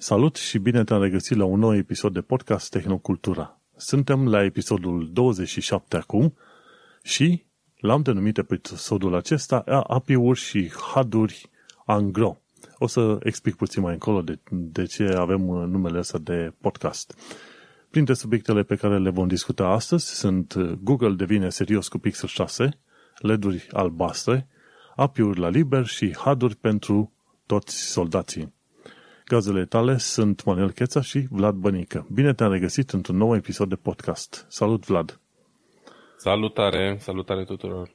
Salut și bine te-am regăsit la un nou episod de podcast Tehnocultura. Suntem la episodul 27 acum și l-am denumit episodul acesta API-uri și HUD-uri Angro. O să explic puțin mai încolo de, de ce avem numele ăsta de podcast. Printre subiectele pe care le vom discuta astăzi sunt Google devine serios cu Pixel 6, LED-uri albastre, API-uri la liber și HUD-uri pentru toți soldații. Gazele tale sunt Manuel Cheța și Vlad Bănică. Bine te-am regăsit într-un nou episod de podcast. Salut, Vlad! Salutare, salutare tuturor!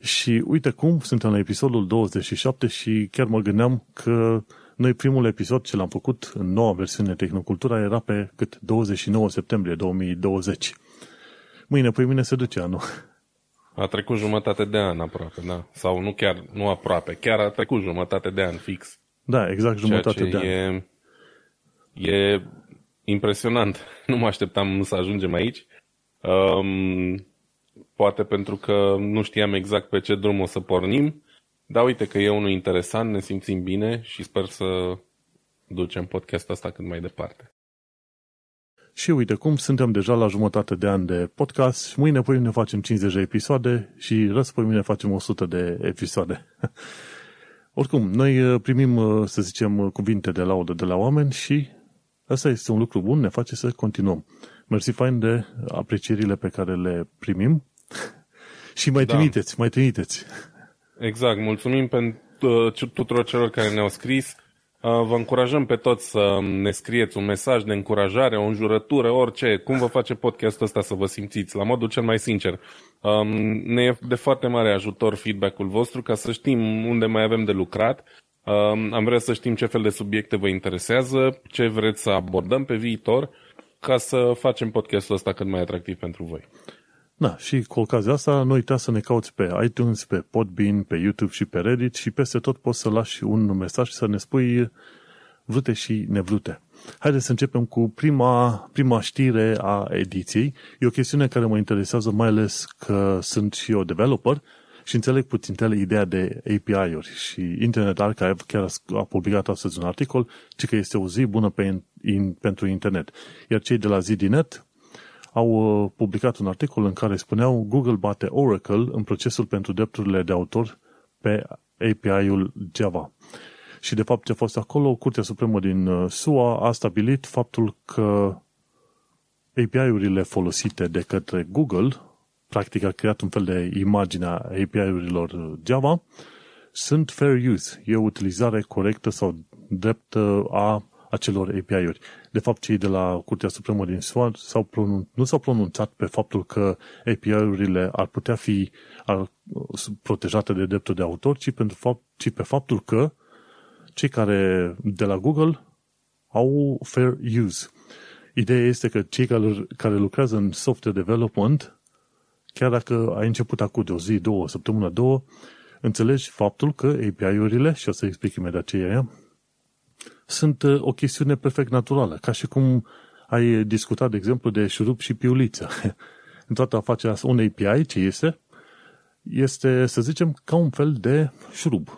Și uite cum, suntem la episodul 27 și chiar mă gândeam că noi primul episod ce l-am făcut în noua versiune Tehnocultura era pe cât 29 septembrie 2020. Mâine, păi mine se duce anul. A trecut jumătate de an aproape, da. Sau nu chiar, nu aproape, chiar a trecut jumătate de an fix. Da, exact jumătate de e, an. E impresionant. Nu mă așteptam să ajungem aici. Um, poate pentru că nu știam exact pe ce drum o să pornim, dar uite că e unul interesant, ne simțim bine și sper să ducem podcastul ăsta cât mai departe. Și uite cum, suntem deja la jumătate de an de podcast, mâine poi ne facem 50 de episoade și răspoi mâine facem 100 de episoade. Oricum, noi uh, primim, uh, să zicem, uh, cuvinte de laudă de la oameni și asta este un lucru bun, ne face să continuăm. Mersi fain de aprecierile pe care le primim și mai da. trimiteți, mai trimiteți. Exact, mulțumim pentru tuturor celor care ne-au scris Vă încurajăm pe toți să ne scrieți un mesaj de încurajare, o înjurătură, orice, cum vă face podcastul ăsta să vă simțiți, la modul cel mai sincer. Ne e de foarte mare ajutor feedback-ul vostru ca să știm unde mai avem de lucrat. Am vrea să știm ce fel de subiecte vă interesează, ce vreți să abordăm pe viitor, ca să facem podcastul ăsta cât mai atractiv pentru voi. Da, și cu ocazia asta nu uita să ne cauți pe iTunes, pe Podbean, pe YouTube și pe Reddit și peste tot poți să lași un mesaj să ne spui vrute și nevrute. Haideți să începem cu prima, prima știre a ediției. E o chestiune care mă interesează mai ales că sunt și eu developer și înțeleg puțin tele ideea de API-uri și Internet Archive chiar a publicat astăzi un articol ci că este o zi bună pe, in, pentru internet. Iar cei de la ZDNet au uh, publicat un articol în care spuneau Google bate Oracle în procesul pentru drepturile de autor pe API-ul Java. Și de fapt ce a fost acolo, Curtea Supremă din uh, SUA a stabilit faptul că API-urile folosite de către Google, practic a creat un fel de imagine a API-urilor Java, sunt fair use, e o utilizare corectă sau dreptă a acelor API-uri. De fapt, cei de la Curtea Supremă din SUA s-au pronunț, nu s-au pronunțat pe faptul că API-urile ar putea fi ar, protejate de dreptul de autor, ci, pentru fapt, ci pe faptul că cei care de la Google au fair use. Ideea este că cei care, care lucrează în software development, chiar dacă ai început acum de o zi, două, o săptămână, două, înțelegi faptul că API-urile, și o să explic imediat ce e sunt uh, o chestiune perfect naturală, ca și cum ai discutat, de exemplu, de șurup și piuliță. în toată afacerea unei API, ce este? Este, să zicem, ca un fel de șurub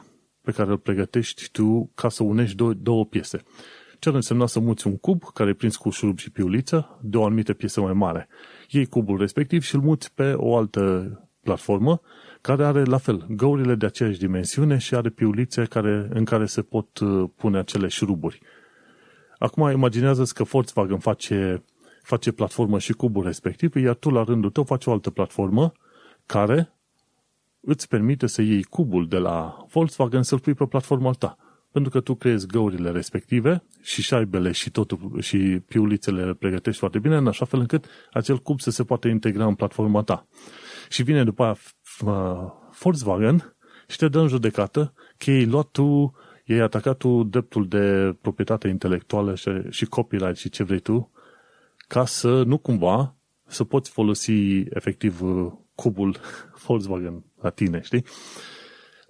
pe care îl pregătești tu ca să unești două, două piese. Ce ar însemna să muți un cub care e prins cu șurub și piuliță de o anumită piesă mai mare. Iei cubul respectiv și îl muți pe o altă platformă care are la fel găurile de aceeași dimensiune și are piulițe care, în care se pot uh, pune acele șuruburi. Acum imaginează că Volkswagen face, face platformă și cubul respectiv, iar tu la rândul tău faci o altă platformă care îți permite să iei cubul de la Volkswagen să-l pui pe platforma ta. Pentru că tu creezi găurile respective și șaibele și totul și piulițele le pregătești foarte bine, în așa fel încât acel cub să se poate integra în platforma ta. Și vine după aia Volkswagen și te dă în judecată că ei luat tu, ei atacat tu dreptul de proprietate intelectuală și, și copyright și ce vrei tu, ca să nu cumva să poți folosi efectiv cubul Volkswagen la tine, știi?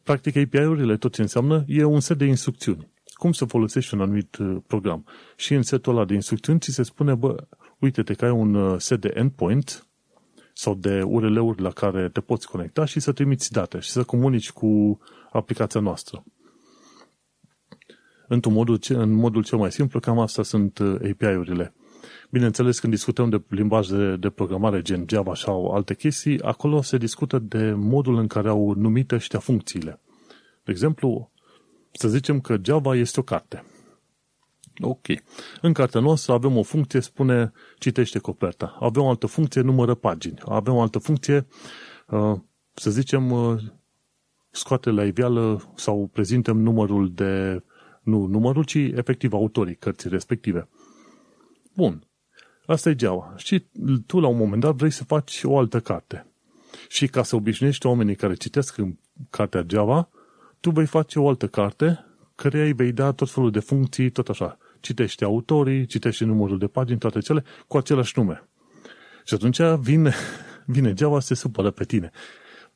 Practic API-urile tot ce înseamnă e un set de instrucțiuni. Cum să folosești un anumit uh, program. Și în setul ăla de instrucțiuni ți se spune, bă, uite-te că ai un uh, set de endpoint sau de URL-uri la care te poți conecta și să trimiți date și să comunici cu aplicația noastră. într-un modul, în modul cel mai simplu, cam asta sunt uh, API-urile. Bineînțeles, când discutăm de limbaj de, de programare gen Java sau alte chestii, acolo se discută de modul în care au numit ăștia funcțiile. De exemplu, să zicem că Java este o carte. Ok. În cartea noastră avem o funcție, spune citește coperta. Avem o altă funcție, numără pagini. Avem o altă funcție, uh, să zicem, uh, scoate la iveală sau prezentăm numărul de, nu numărul, ci efectiv autorii cărții respective. Bun. Asta e Java. Și tu la un moment dat vrei să faci o altă carte. Și ca să obișnuiești oamenii care citesc în cartea Java, tu vei face o altă carte care îi vei da tot felul de funcții, tot așa. Citește autorii, citește numărul de pagini, toate cele, cu același nume. Și atunci vine, vine Java să se supără pe tine.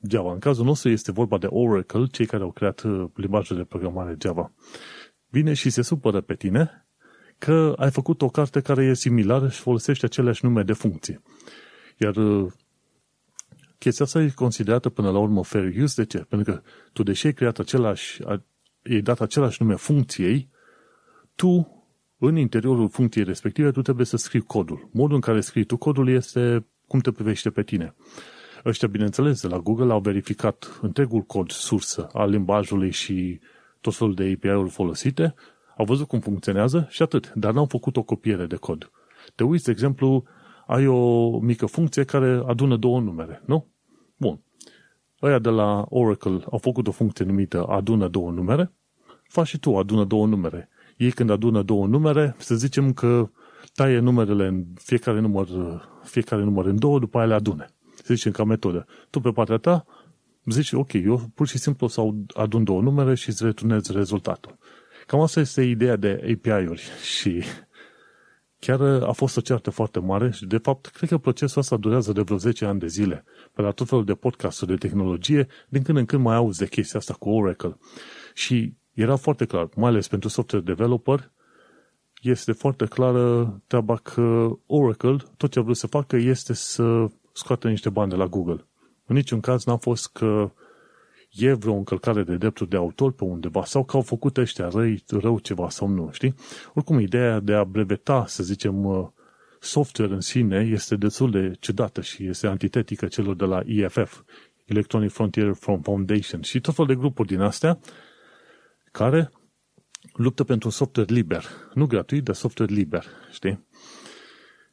Java. În cazul nostru este vorba de Oracle, cei care au creat uh, limbajul de programare Java. Vine și se supără pe tine că ai făcut o carte care e similară și folosește aceleași nume de funcții. Iar uh, chestia asta e considerată până la urmă fair use. De ce? Pentru că tu, deși ai creat același, ai dat același nume funcției, tu, în interiorul funcției respective, tu trebuie să scrii codul. Modul în care scrii tu codul este cum te privește pe tine. Ăștia, bineînțeles, de la Google au verificat întregul cod sursă al limbajului și tot felul de API-uri folosite, au văzut cum funcționează și atât, dar n-au făcut o copiere de cod. Te uiți, de exemplu, ai o mică funcție care adună două numere, nu? Bun. Ăia de la Oracle au făcut o funcție numită adună două numere, faci și tu adună două numere. Ei când adună două numere, să zicem că taie numerele în fiecare număr, fiecare număr în două, după aia le adune. Să zicem ca metodă. Tu pe partea ta zici, ok, eu pur și simplu să adun două numere și îți returnez rezultatul. Cam asta este ideea de API-uri și chiar a fost o ceartă foarte mare și de fapt cred că procesul ăsta durează de vreo 10 ani de zile. Pe la tot felul de podcasturi de tehnologie, din când în când mai auzi de chestia asta cu Oracle. Și era foarte clar, mai ales pentru software developer, este foarte clară treaba că Oracle, tot ce a vrut să facă este să scoate niște bani de la Google. În niciun caz n-a fost că e vreo încălcare de drepturi de autor pe undeva sau că au făcut ăștia răi, rău ceva sau nu, știi? Oricum, ideea de a breveta, să zicem, uh, software în sine este destul de ciudată și este antitetică celor de la EFF, Electronic Frontier Foundation și tot fel de grupuri din astea care luptă pentru un software liber. Nu gratuit, dar software liber, știi?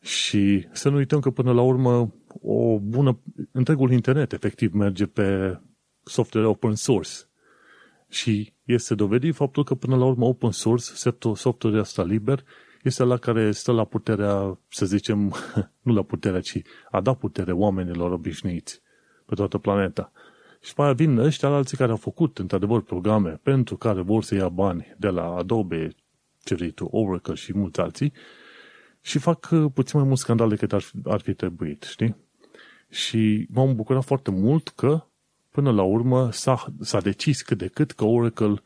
Și să nu uităm că până la urmă o bună, întregul internet efectiv merge pe software open source. Și este dovedit faptul că până la urmă open source, software ăsta liber, este la care stă la puterea, să zicem, nu la puterea, ci a dat putere oamenilor obișnuiți pe toată planeta. Și după aia vin ăștia alții care au făcut, într-adevăr, programe pentru care vor să ia bani de la Adobe, Ceritu, Oracle și mulți alții și fac uh, puțin mai mult scandal decât ar, ar fi trebuit, știi? Și m-am bucurat foarte mult că, până la urmă, s-a, s-a decis cât de cât că Oracle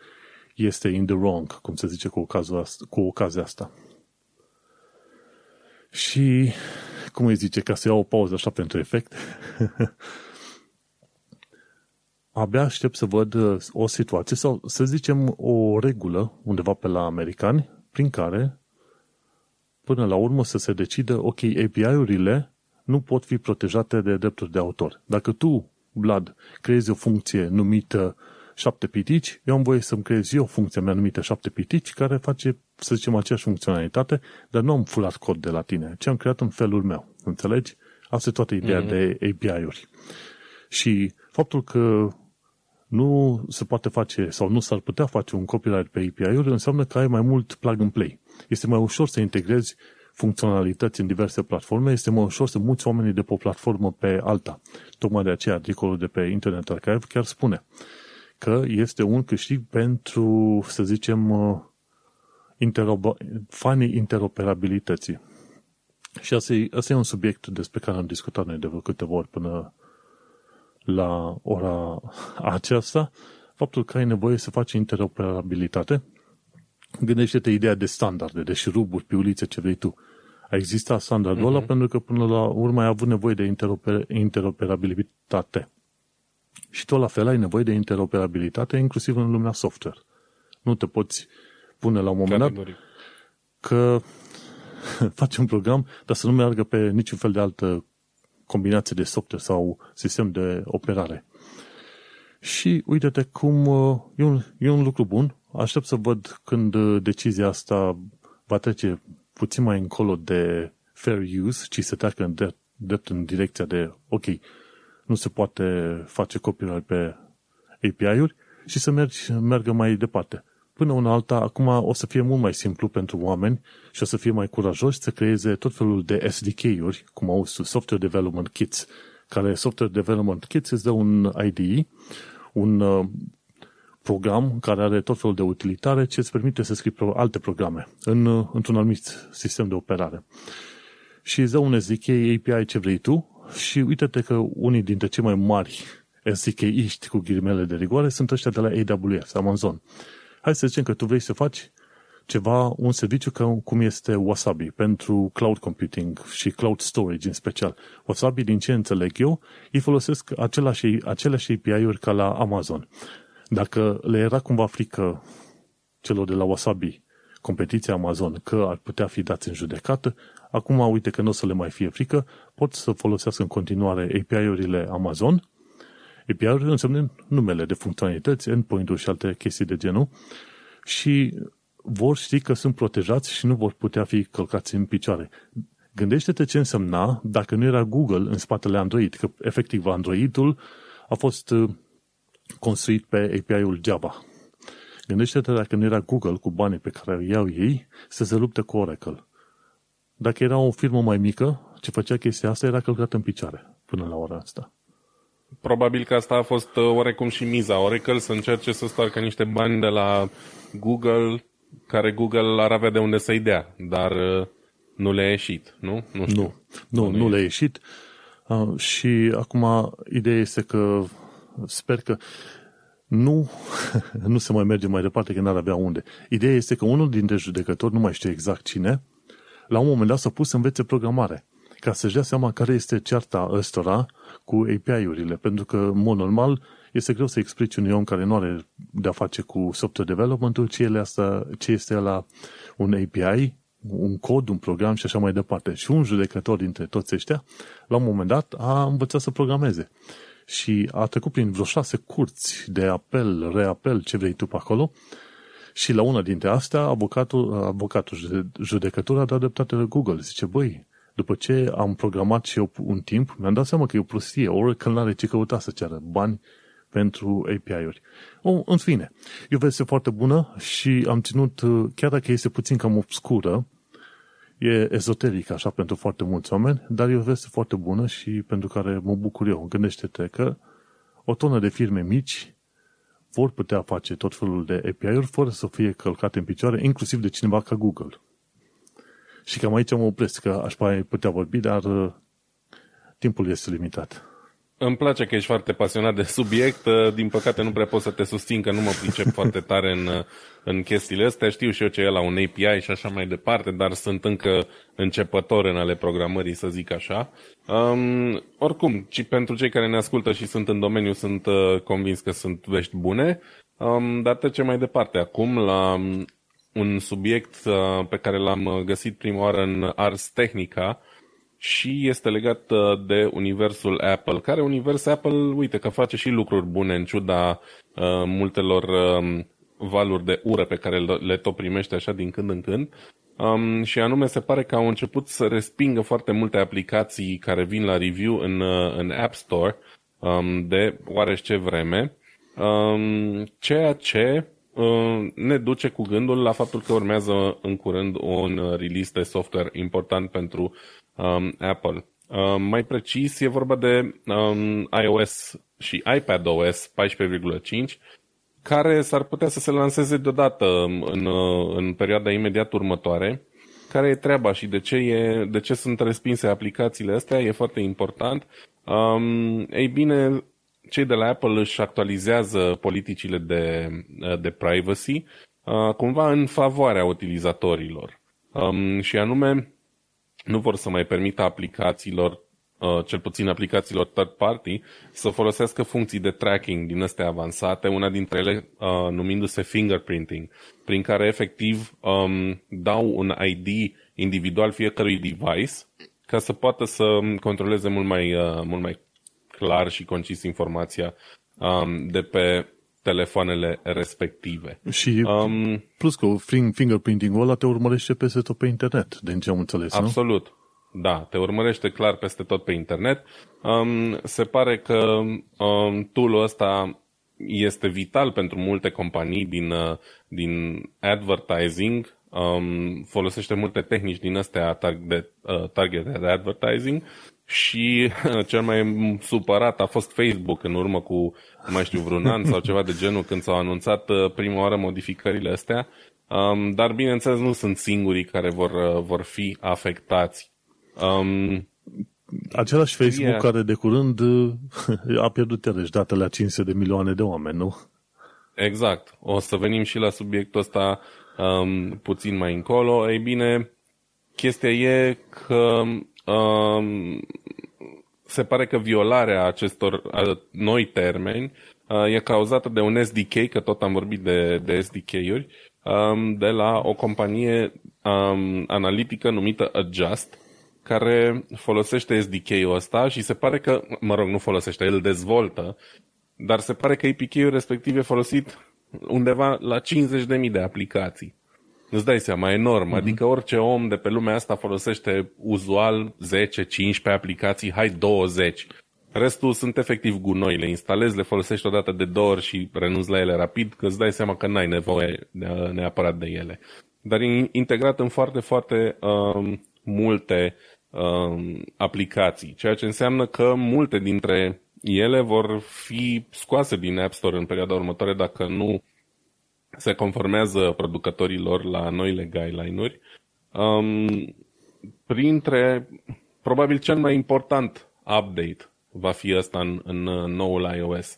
este in the wrong, cum se zice cu, ocazia asta, cu ocazia asta. Și, cum îi zice, ca să iau o pauză așa pentru efect, abia aștept să văd uh, o situație sau, să zicem, o regulă undeva pe la americani, prin care până la urmă să se decidă, ok, API-urile nu pot fi protejate de drepturi de autor. Dacă tu, Vlad, creezi o funcție numită șapte pitici, eu am voie să-mi creez eu funcția mea numită șapte pitici, care face, să zicem, aceeași funcționalitate, dar nu am fulat cod de la tine, ci am creat în felul meu. Înțelegi? Asta e toată ideea mm-hmm. de API-uri. Și faptul că nu se poate face sau nu s-ar putea face un copyright pe API-uri înseamnă că ai mai mult plug and play. Este mai ușor să integrezi funcționalități în diverse platforme, este mai ușor să muți oamenii de pe o platformă pe alta. Tocmai de aceea articolul de pe Internet Archive chiar spune că este un câștig pentru, să zicem, uh, interoper- fanii interoperabilității. Și asta e, asta e un subiect despre care am discutat noi de vreo câteva ori până la ora aceasta, faptul că ai nevoie să faci interoperabilitate Gândește-te ideea de standarde, de șuruburi, piulițe, ce vrei tu. A existat standardul mm-hmm. ăla mhm. pentru că până la urmă ai avut nevoie de interoper- interoperabilitate. Și tot la fel ai nevoie de interoperabilitate inclusiv în lumea software. Nu te poți spune la un moment Categoric. dat că face un program, dar să nu meargă pe niciun fel de altă combinație de software sau sistem de operare. Și uite-te cum uh, e un, e un lucru bun. Aștept să văd când uh, decizia asta va trece puțin mai încolo de fair use, ci să treacă în drept, drept în direcția de, ok, nu se poate face copyright pe API-uri și să mergi, meargă mai departe. Până una alta, acum o să fie mult mai simplu pentru oameni și o să fie mai curajoși să creeze tot felul de SDK-uri, cum au Software Development Kits, care Software Development Kits îți dă un IDE, un uh, program care are tot felul de utilitare ce îți permite să scrii pro- alte programe în, uh, într-un anumit sistem de operare. Și îți dă un SDK, API, ce vrei tu și uite-te că unii dintre cei mai mari SDK-iști cu ghilimele de rigoare sunt ăștia de la AWS, Amazon. Hai să zicem că tu vrei să faci ceva, un serviciu ca, cum este Wasabi pentru cloud computing și cloud storage în special. Wasabi, din ce înțeleg eu, ei folosesc același, aceleași API-uri ca la Amazon. Dacă le era cumva frică celor de la Wasabi competiția Amazon că ar putea fi dați în judecată, acum uite că nu o să le mai fie frică, pot să folosească în continuare API-urile Amazon. API-uri înseamnă numele de funcționalități, endpoint-uri și alte chestii de genul și vor ști că sunt protejați și nu vor putea fi călcați în picioare. Gândește-te ce însemna dacă nu era Google în spatele Android, că efectiv Androidul a fost uh, construit pe API-ul Java. Gândește-te dacă nu era Google cu banii pe care îi iau ei să se lupte cu Oracle. Dacă era o firmă mai mică, ce făcea chestia asta era călcat în picioare până la ora asta. Probabil că asta a fost uh, oarecum și miza Oracle să încerce să stoarcă niște bani de la Google care Google ar avea de unde să-i dea, dar uh, nu le-a ieșit, nu? Nu, știu. nu, nu, nu le-a ieșit. Uh, și acum ideea este că sper că nu, nu se mai merge mai departe, că n-ar avea unde. Ideea este că unul dintre judecători, nu mai știu exact cine, la un moment dat s-a pus să învețe programare, ca să-și dea seama care este cearta ăstora cu API-urile, pentru că, în mod normal, este greu să explici unui om care nu are de-a face cu software development-ul ce, ele asta, ce este la un API, un cod, un program și așa mai departe. Și un judecător dintre toți ăștia, la un moment dat, a învățat să programeze. Și a trecut prin vreo șase curți de apel, reapel, ce vrei tu pe acolo, și la una dintre astea, avocatul, avocatul judecător a dat dreptate la Google. Zice, băi, după ce am programat și eu un timp, mi-am dat seama că e o prostie. Oracle n-are ce căuta să ceară bani pentru API-uri. O, în fine, e o veste foarte bună și am ținut, chiar dacă este puțin cam obscură, e ezoteric așa pentru foarte mulți oameni, dar e o veste foarte bună și pentru care mă bucur eu. Gândește-te că o tonă de firme mici vor putea face tot felul de API-uri fără să fie călcate în picioare, inclusiv de cineva ca Google. Și cam aici mă opresc, că aș mai putea vorbi, dar uh, timpul este limitat. Îmi place că ești foarte pasionat de subiect. Din păcate nu prea pot să te susțin că nu mă pricep foarte tare în, în chestiile astea. Știu și eu ce e la un API și așa mai departe, dar sunt încă începător în ale programării, să zic așa. Um, oricum, și pentru cei care ne ascultă și sunt în domeniu, sunt uh, convins că sunt vești bune. Um, dar trecem mai departe acum la un subiect uh, pe care l-am găsit prima oară în Ars Technica, și este legat uh, de universul Apple, care univers Apple, uite că face și lucruri bune în ciuda uh, multelor uh, valuri de ură pe care le tot primește așa din când în când. Um, și anume se pare că au început să respingă foarte multe aplicații care vin la review în, uh, în App Store um, de oarește vreme, um, ceea ce uh, ne duce cu gândul la faptul că urmează în curând un release de software important pentru um, Apple. Um, mai precis, e vorba de um, iOS și iPadOS 14.5, care s-ar putea să se lanseze deodată în, în perioada imediat următoare. Care e treaba și de ce, e, de ce sunt respinse aplicațiile astea? E foarte important. Um, ei bine, cei de la Apple își actualizează politicile de, de privacy uh, cumva în favoarea utilizatorilor. Um, și anume, nu vor să mai permită aplicațiilor uh, cel puțin aplicațiilor third party, să folosească funcții de tracking din astea avansate, una dintre ele uh, numindu-se fingerprinting, prin care efectiv um, dau un ID individual fiecărui device ca să poată să controleze mult mai, uh, mult mai clar și concis informația um, de pe telefoanele respective. Și um, plus că fingerprinting-ul ăla te urmărește peste tot pe internet, din ce am înțeles, Absolut. Nu? Da, te urmărește clar peste tot pe internet. Um, se pare că um, tool-ul ăsta este vital pentru multe companii din, uh, din advertising. Um, folosește multe tehnici din astea de uh, targeted advertising și uh, cel mai supărat a fost Facebook în urmă cu, nu mai știu, vreun an sau ceva de genul când s-au anunțat uh, prima oară modificările astea. Um, dar bineînțeles nu sunt singurii care vor, uh, vor fi afectați. Um, Același Facebook yeah. care de curând a pierdut iarăși datele a 500 de milioane de oameni, nu? Exact. O să venim și la subiectul ăsta um, puțin mai încolo. Ei bine, chestia e că um, se pare că violarea acestor uh, noi termeni uh, e cauzată de un SDK, că tot am vorbit de, de SDK-uri, um, de la o companie um, analitică numită Adjust, care folosește SDK-ul ăsta și se pare că, mă rog, nu folosește, el dezvoltă, dar se pare că APK-ul respectiv e folosit undeva la 50.000 de aplicații. Îți dai seama, enorm. Mm-hmm. Adică orice om de pe lumea asta folosește uzual 10-15 aplicații, hai 20. Restul sunt efectiv gunoi, le instalezi, le folosești odată de două ori și renunți la ele rapid, că îți dai seama că n-ai nevoie neapărat de ele. Dar e integrat în foarte, foarte uh, multe uh, aplicații, ceea ce înseamnă că multe dintre ele vor fi scoase din App Store în perioada următoare dacă nu se conformează producătorilor la noile guideline-uri. Um, printre, probabil cel mai important update va fi ăsta în, în noul iOS.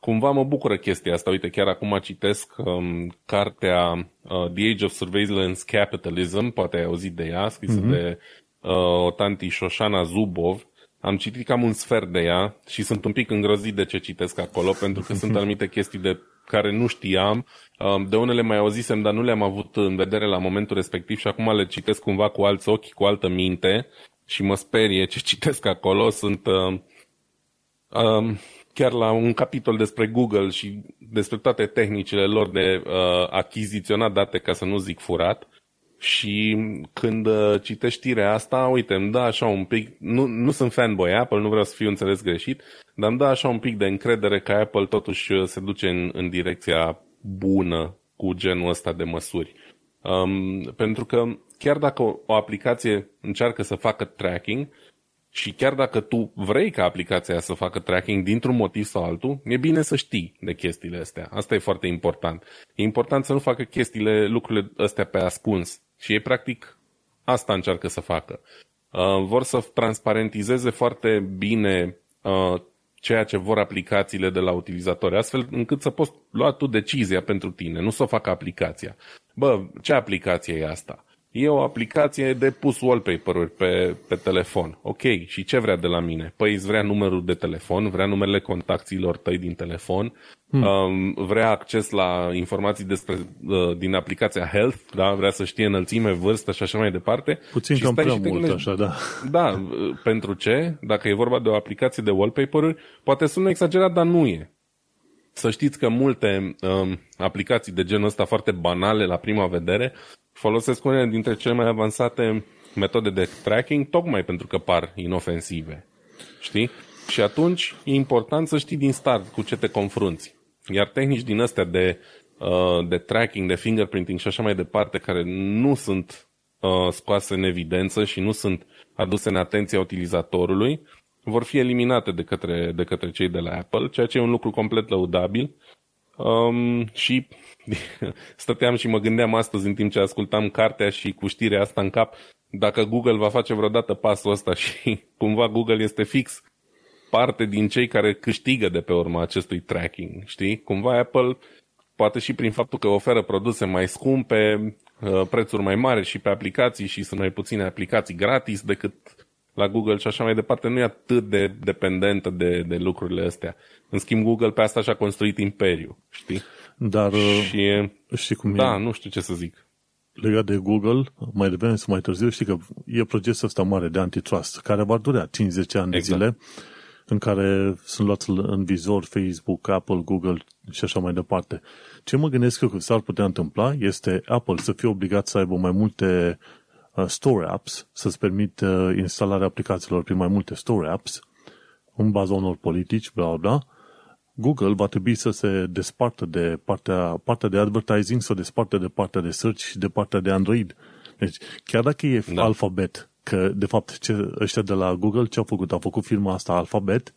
Cumva mă bucură chestia asta. Uite, chiar acum citesc um, cartea uh, The Age of Surveillance Capitalism, poate ai auzit de ea, scrisă mm-hmm. de uh, o tanti Shoshana Zubov. Am citit cam un sfert de ea și sunt un pic îngrozit de ce citesc acolo, pentru că sunt anumite chestii de care nu știam. Um, de unele mai auzisem, dar nu le-am avut în vedere la momentul respectiv și acum le citesc cumva cu alți ochi, cu altă minte și mă sperie ce citesc acolo. Sunt um, um, chiar la un capitol despre Google și despre toate tehnicile lor de uh, achiziționat date, ca să nu zic furat. Și când uh, citești știrea asta, uite, îmi dă așa un pic, nu, nu sunt fanboy Apple, nu vreau să fiu înțeles greșit, dar îmi dă așa un pic de încredere că Apple totuși uh, se duce în, în direcția bună cu genul ăsta de măsuri. Um, pentru că chiar dacă o, o aplicație încearcă să facă tracking și chiar dacă tu vrei ca aplicația să facă tracking dintr-un motiv sau altul, e bine să știi de chestiile astea. Asta e foarte important. E important să nu facă chestiile, lucrurile astea pe ascuns. Și ei, practic, asta încearcă să facă. Uh, vor să transparentizeze foarte bine uh, ceea ce vor aplicațiile de la utilizatori, astfel încât să poți lua tu decizia pentru tine, nu să o facă aplicația. Bă, ce aplicație e asta? E o aplicație de pus wallpaper-uri pe, pe telefon. Ok, și ce vrea de la mine? Păi îți vrea numărul de telefon, vrea numele contacților tăi din telefon, hmm. um, vrea acces la informații despre, uh, din aplicația Health, da? vrea să știe înălțime, vârstă și așa mai departe. Puțin și cam prea mult, gândești, așa, da. Da, uh, pentru ce? Dacă e vorba de o aplicație de wallpaper-uri, poate sună exagerat, dar nu e. Să știți că multe um, aplicații de genul ăsta foarte banale la prima vedere folosesc unele dintre cele mai avansate metode de tracking tocmai pentru că par inofensive. Știi? Și atunci e important să știi din start cu ce te confrunți. Iar tehnici din astea de, uh, de tracking, de fingerprinting și așa mai departe, care nu sunt uh, scoase în evidență și nu sunt aduse în atenția utilizatorului, vor fi eliminate de către, de către cei de la Apple, ceea ce e un lucru complet lăudabil. Um, și stăteam și mă gândeam astăzi în timp ce ascultam cartea și cu știrea asta în cap, dacă Google va face vreodată pasul ăsta și cumva Google este fix parte din cei care câștigă de pe urma acestui tracking, știi? Cumva Apple, poate și prin faptul că oferă produse mai scumpe, uh, prețuri mai mari și pe aplicații și sunt mai puține aplicații gratis decât la Google și așa mai departe, nu e atât de dependentă de, de lucrurile astea. În schimb, Google pe asta și-a construit imperiu, știi? Dar Și e, știi cum da, e nu știu ce să zic. legat de Google, mai devreme sau mai târziu, știi că e procesul ăsta mare de antitrust, care va durea 50 ani de Exact. zile, în care sunt luați în vizor Facebook, Apple, Google și așa mai departe. Ce mă gândesc eu că s-ar putea întâmpla este Apple să fie obligat să aibă mai multe uh, store apps, să-ți permită uh, instalarea aplicațiilor prin mai multe store apps, în baza unor politici, bla bla, Google va trebui să se despartă de partea, partea de advertising, să o despartă de partea de search și de partea de Android. Deci, chiar dacă e da. Da. Alphabet, că de fapt ce, ăștia de la Google ce au făcut? Au făcut firma asta Alphabet,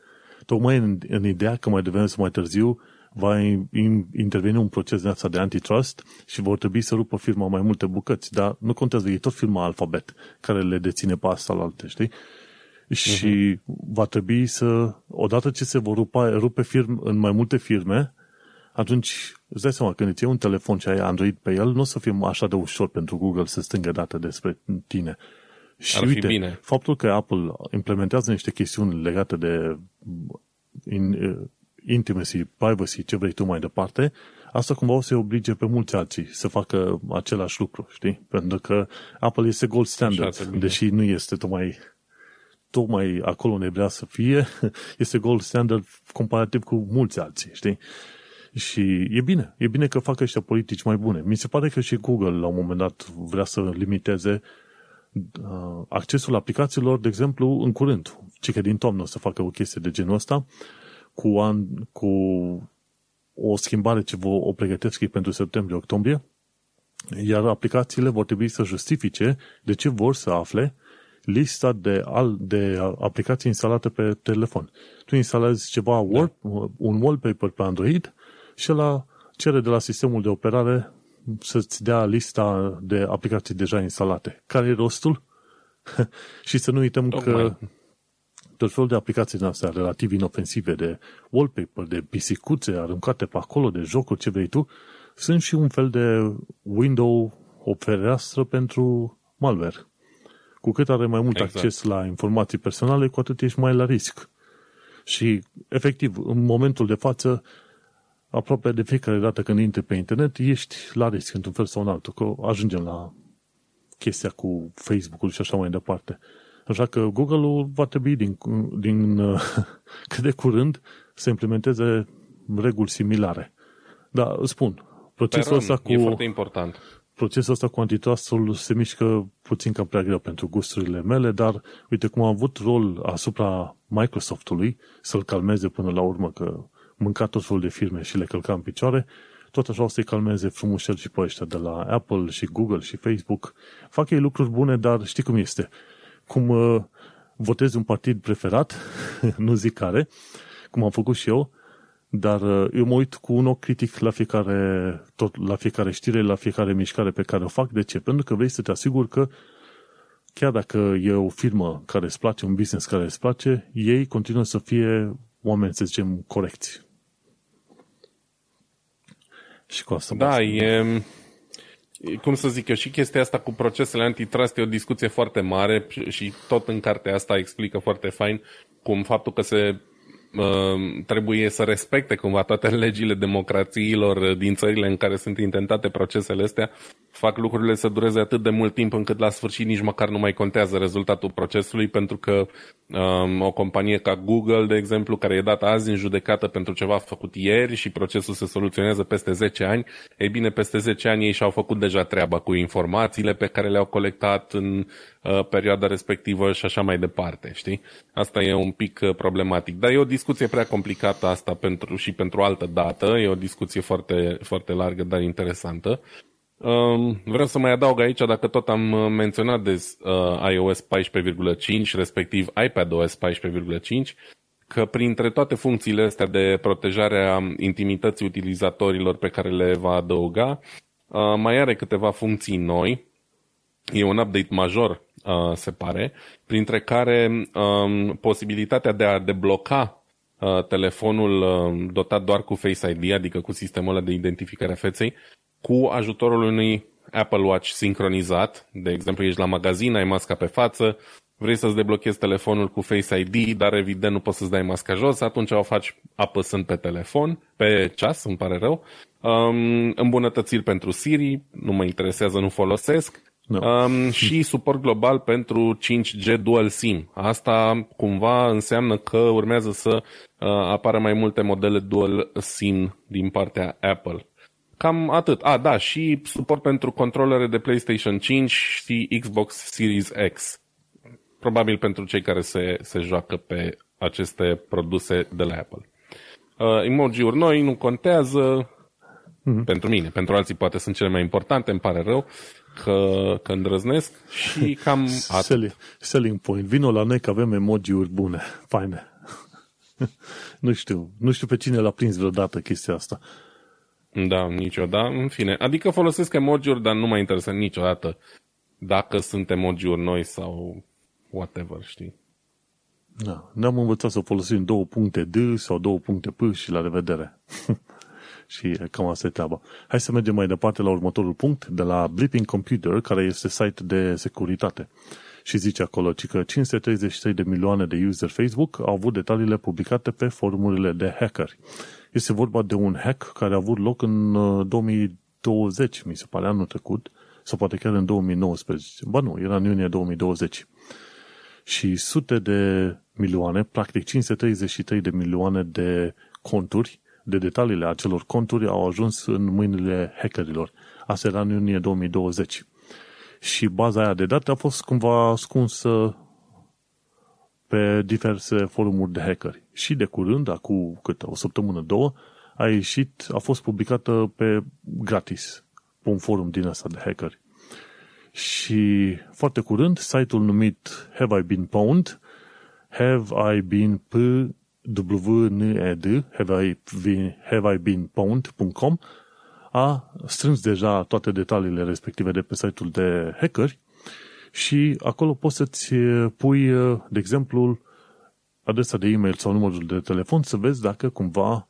tocmai în, în ideea că mai devreme sau mai târziu va in- interveni un proces de asta de antitrust și vor trebui să rupă firma mai multe bucăți, dar nu contează, e tot firma Alphabet care le deține pe asta la alte, știi? Și va trebui să, odată ce se vor rupa, rupe firme, în mai multe firme, atunci îți dai seama, când îți iei un telefon și ai Android pe el, nu o să fie așa de ușor pentru Google să strângă date despre tine. Și Ar fi uite, bine. faptul că Apple implementează niște chestiuni legate de in, uh, intimacy, privacy, ce vrei tu mai departe, asta cumva o să oblige pe mulți alții să facă același lucru, știi? Pentru că Apple este gold standard, Așa, bine. deși nu este tocmai tocmai acolo unde vrea să fie, este gold standard comparativ cu mulți alții, știi? Și e bine, e bine că fac ăștia politici mai bune. Mi se pare că și Google la un moment dat vrea să limiteze uh, accesul aplicațiilor, de exemplu, în curând. Ci că din toamnă o să facă o chestie de genul ăsta cu, an, cu o schimbare ce vă o pregătesc ei pentru septembrie-octombrie, iar aplicațiile vor trebui să justifice de ce vor să afle lista de, al, de aplicații instalate pe telefon. Tu instalezi ceva Word, un wallpaper pe Android și la cere de la sistemul de operare să-ți dea lista de aplicații deja instalate. Care e rostul? și să nu uităm că Tocmai. Tot felul de aplicații din astea relativ inofensive, de wallpaper, de pisicuțe aruncate pe acolo, de jocuri, ce vrei tu, sunt și un fel de window, o fereastră pentru malware. Cu cât are mai mult Exact. acces la informații personale, cu atât ești mai la risc. Și, efectiv, în momentul de față, aproape de fiecare dată când intri pe internet, ești la risc, într-un fel sau în altul, că ajungem la chestia cu Facebook-ul și așa mai departe. Așa că Google-ul va trebui din, din cât de curând să implementeze reguli similare. Dar îți spun, procesul Sperăm, ăsta cu E foarte important. procesul ăsta cu antitrustul se mișcă puțin cam prea greu pentru gusturile mele, dar uite cum a avut rol asupra Microsoftului să-l calmeze până la urmă că mânca tot felul de firme și le călca în picioare, tot așa o să-i calmeze frumușel și pe ăștia de la Apple și Google și Facebook. Fac ei lucruri bune, dar știi cum este. Cum uh, votezi un partid preferat, nu zic care, cum am făcut și eu, dar uh, eu mă uit cu un ochi critic la fiecare, tot, la fiecare știre, la fiecare mișcare pe care o fac. De ce? Pentru că vrei să te asiguri că chiar dacă e o firmă care îți place, un business care îți place, ei continuă să fie oameni, să zicem, corecți. Și cu asta Da, basta. e, e, cum să zic eu, și chestia asta cu procesele antitrust e o discuție foarte mare și tot în cartea asta explică foarte fain cum faptul că se uh, trebuie să respecte cumva toate legile democrațiilor din țările în care sunt intentate procesele astea, fac lucrurile să dureze atât de mult timp încât la sfârșit nici măcar nu mai contează rezultatul procesului pentru că um, o companie ca Google, de exemplu, care e dată azi în judecată pentru ceva făcut ieri și procesul se soluționează peste 10 ani, ei bine, peste 10 ani ei și-au făcut deja treaba cu informațiile pe care le-au colectat în uh, perioada respectivă și așa mai departe, știi? Asta e un pic uh, problematic. Dar e o discuție prea complicată asta pentru, și pentru altă dată, e o discuție foarte, foarte largă, dar interesantă. Um, vreau să mai adaug aici, dacă tot am uh, menționat de uh, iOS 14.5, respectiv iPadOS 14.5, că printre toate funcțiile astea de protejare a intimității utilizatorilor pe care le va adăuga, uh, mai are câteva funcții noi. E un update major, uh, se pare, printre care um, posibilitatea de a debloca uh, telefonul uh, dotat doar cu Face ID, adică cu sistemul ăla de identificare a feței, cu ajutorul unui Apple Watch sincronizat. De exemplu, ești la magazin, ai masca pe față, vrei să-ți deblochezi telefonul cu Face ID, dar evident nu poți să-ți dai masca jos, atunci o faci apăsând pe telefon, pe ceas, îmi pare rău. Um, îmbunătățiri pentru Siri, nu mă interesează, nu folosesc. No. Um, și suport global pentru 5G Dual SIM. Asta cumva înseamnă că urmează să uh, apară mai multe modele Dual SIM din partea Apple. Cam atât. A, da, și suport pentru controlere de PlayStation 5 și Xbox Series X. Probabil pentru cei care se, se joacă pe aceste produse de la Apple. Uh, emoji-uri noi nu contează mm-hmm. pentru mine. Pentru alții poate sunt cele mai importante, îmi pare rău că, că îndrăznesc și cam atât. Selling, selling point. Vino la noi că avem emoji-uri bune, faine. nu știu. Nu știu pe cine l-a prins vreodată chestia asta. Da, niciodată. În fine, adică folosesc emoji-uri, dar nu mă interesă niciodată dacă sunt emoji-uri noi sau whatever, știi? Da, ne-am învățat să folosim două puncte D sau două puncte P și la revedere. și cam asta e treaba. Hai să mergem mai departe la următorul punct, de la Blipping Computer, care este site de securitate. Și zice acolo că 533 de milioane de user Facebook au avut detaliile publicate pe forumurile de hackeri. Este vorba de un hack care a avut loc în 2020, uh, mi se pare, anul trecut, sau poate chiar în 2019. Ba nu, era în iunie 2020. Și sute de milioane, practic 533 de milioane de conturi, de detaliile acelor conturi au ajuns în mâinile hackerilor. Asta era în iunie 2020. Și baza aia de date a fost cumva ascunsă pe diverse forumuri de hackeri. Și de curând, acum cât, o săptămână, două, a ieșit, a fost publicată pe gratis, pe un forum din ăsta de hackeri. Și foarte curând, site-ul numit Have I Been Pwned, Have I Been P WNED, have I been, have I been pwned.com, a strâns deja toate detaliile respective de pe site-ul de hackeri și acolo poți să-ți eh, pui, eh, de exemplu, adresa de e-mail sau numărul de telefon să vezi dacă cumva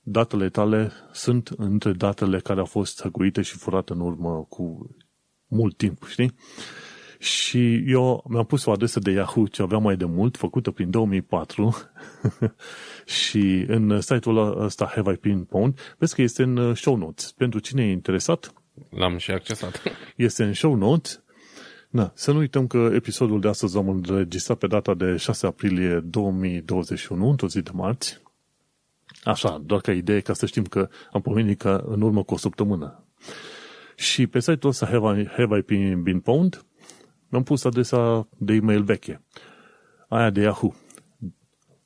datele tale sunt între datele care au fost hăguite și furate în urmă cu mult timp, știi? Și eu mi-am pus o adresă de Yahoo ce aveam mai de mult, făcută prin 2004 și în site-ul ăsta Have I Been Pwned, vezi că este în show notes. Pentru cine e interesat, L-am și accesat. Este în show notes Na, să nu uităm că episodul de astăzi am înregistrat pe data de 6 aprilie 2021, într-o zi de marți. Așa, doar ca idee, ca să știm că am pomenit că în urmă cu o săptămână. Și pe site-ul ăsta Have I, Have I Been Pwned mi-am pus adresa de e-mail veche, aia de Yahoo.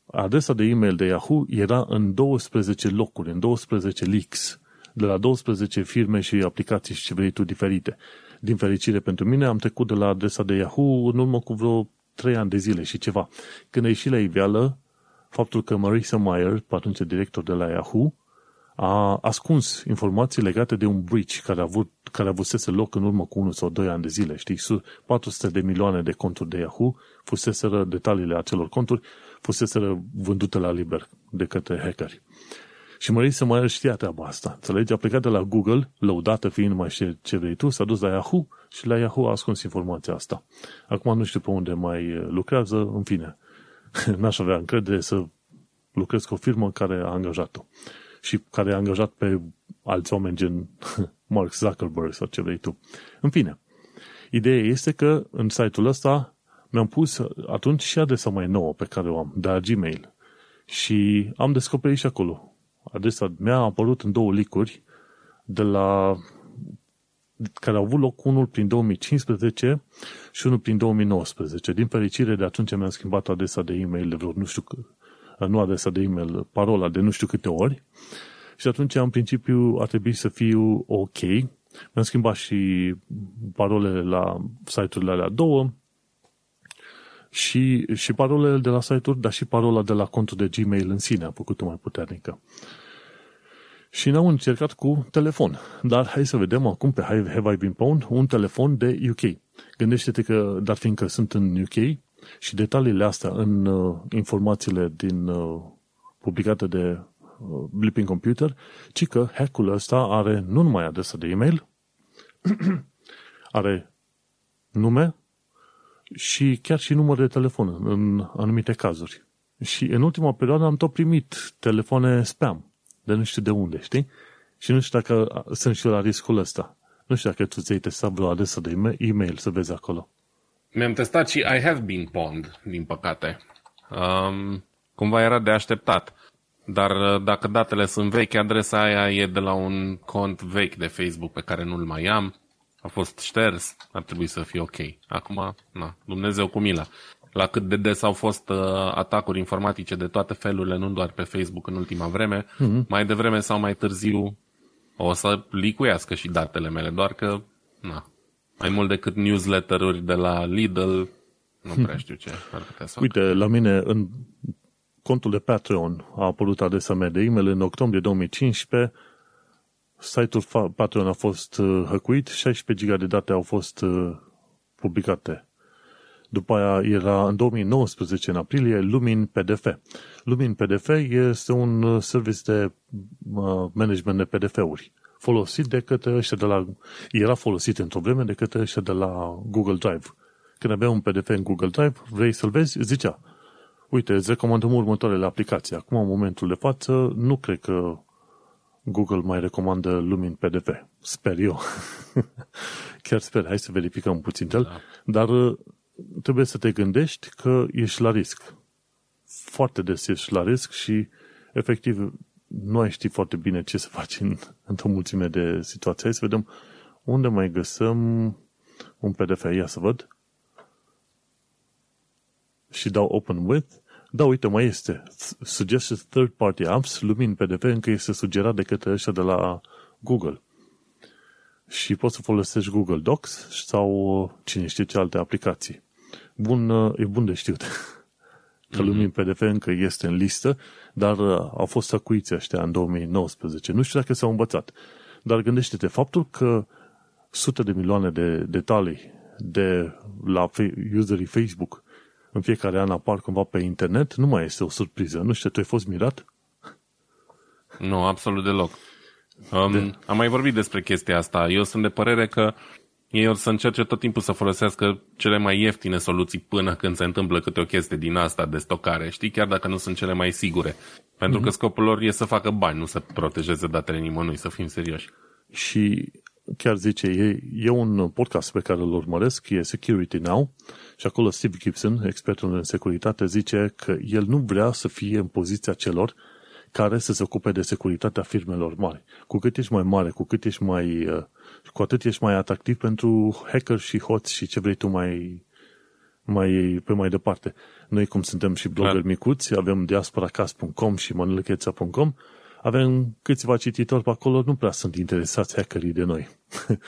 Adresa de e-mail de Yahoo era în 12 locuri, în 12 leaks, de la 12 firme și aplicații și ce vrei tu diferite din fericire pentru mine, am trecut de la adresa de Yahoo în urmă cu vreo 3 ani de zile și ceva. Când a ieșit la iveală, faptul că Marisa Mayer, atunci director de la Yahoo, a ascuns informații legate de un breach care a avut care a avusese loc în urmă cu 1 sau 2 ani de zile, știi? 400 de milioane de conturi de Yahoo fuseseră detaliile acelor conturi, fuseseră vândute la liber de către hackeri. Și Mării să mai știa treaba asta. Înțelegi? A plecat de la Google, lăudată fiind mai știe ce vrei tu, s-a dus la Yahoo și la Yahoo a ascuns informația asta. Acum nu știu pe unde mai lucrează, în fine. N-aș avea încredere să lucrez cu o firmă care a angajat-o și care a angajat pe alți oameni gen Mark Zuckerberg sau ce vrei tu. În fine, ideea este că în site-ul ăsta mi-am pus atunci și adresa mai nouă pe care o am, de la Gmail. Și am descoperit și acolo adresa mea a apărut în două licuri de la care au avut loc unul prin 2015 și unul prin 2019. Din fericire, de atunci mi-am schimbat adresa de e-mail de vreo, nu știu, nu adresa de e-mail, parola de nu știu câte ori. Și atunci, în principiu, a trebuit să fiu ok. Mi-am schimbat și parolele la site-urile alea două și, și parolele de la site-uri, dar și parola de la contul de Gmail în sine a făcut-o mai puternică. Și ne-am încercat cu telefon. Dar hai să vedem acum pe Have I Been Pwned un telefon de UK. Gândește-te că, dar fiindcă sunt în UK și detaliile astea în uh, informațiile din uh, publicate de uh, Blipping Computer, ci că hackul ăsta are nu numai adresa de e-mail, are nume, și chiar și număr de telefon în anumite cazuri. Și în ultima perioadă am tot primit telefoane spam, de nu știu de unde, știi? Și nu știu dacă sunt și eu la riscul ăsta. Nu știu dacă tu ți-ai testat vreo adresă de e-mail să vezi acolo. Mi-am testat și I have been pwned, din păcate. Um, cumva era de așteptat. Dar uh, dacă datele sunt vechi, adresa aia e de la un cont vechi de Facebook pe care nu-l mai am. A fost șters, ar trebui să fie ok. Acum, na, Dumnezeu cu mila. La cât de des au fost uh, atacuri informatice de toate felurile, nu doar pe Facebook în ultima vreme, mm-hmm. mai devreme sau mai târziu o să licuiască și datele mele, doar că, na, mai mult decât newsletter-uri de la Lidl, nu prea știu ce ar putea să Uite, la mine în contul de Patreon a apărut adresa mea de e-mail în octombrie 2015. Site-ul Patreon a fost uh, hăcuit, 16 GB de date au fost uh, publicate. După aia era în 2019, în aprilie, Lumin PDF. Lumin PDF este un uh, service de management de PDF-uri folosit de către ăștia de la... Era folosit într-o vreme de către ăștia de la Google Drive. Când avea un PDF în Google Drive, vrei să-l vezi, zicea, uite, îți recomandăm următoarele aplicații. Acum, în momentul de față, nu cred că Google mai recomandă Lumin PDF. Sper eu. Chiar sper. Hai să verificăm puțin el. Da. Dar uh, trebuie să te gândești că ești la risc. Foarte des ești la risc și efectiv nu ai ști foarte bine ce să faci în, într-o mulțime de situații. Hai să vedem unde mai găsăm un PDF. Ia să văd. Și dau Open With. Da, uite, mai este. Suggested Third-Party Apps, Lumin PDF, încă este sugerat de către ăștia de la Google. Și poți să folosești Google Docs sau cine știe ce alte aplicații. Bun, e bun de știut. Că Lumin PDF încă este în listă, dar au fost săcuiți ăștia în 2019. Nu știu dacă s-au învățat. Dar gândește-te, faptul că sute de milioane de detalii de la userii Facebook în fiecare an apar cumva pe internet, nu mai este o surpriză. Nu știu, tu ai fost mirat? Nu, absolut deloc. Um, de... Am mai vorbit despre chestia asta. Eu sunt de părere că ei or să încerce tot timpul să folosească cele mai ieftine soluții până când se întâmplă câte o chestie din asta de stocare, știi, chiar dacă nu sunt cele mai sigure. Pentru mm-hmm. că scopul lor e să facă bani, nu să protejeze datele nimănui, să fim serioși. Și chiar zice, e, e un podcast pe care îl urmăresc, e Security Now, și acolo Steve Gibson, expertul în securitate, zice că el nu vrea să fie în poziția celor care să se ocupe de securitatea firmelor mari. Cu cât ești mai mare, cu cât ești mai, uh, cu atât ești mai atractiv pentru hacker și hoți și ce vrei tu mai, mai pe mai departe. Noi, cum suntem și blogger micuți, avem diasporacast.com și manelecheța.com, avem câțiva cititori pe acolo, nu prea sunt interesați hackerii de noi.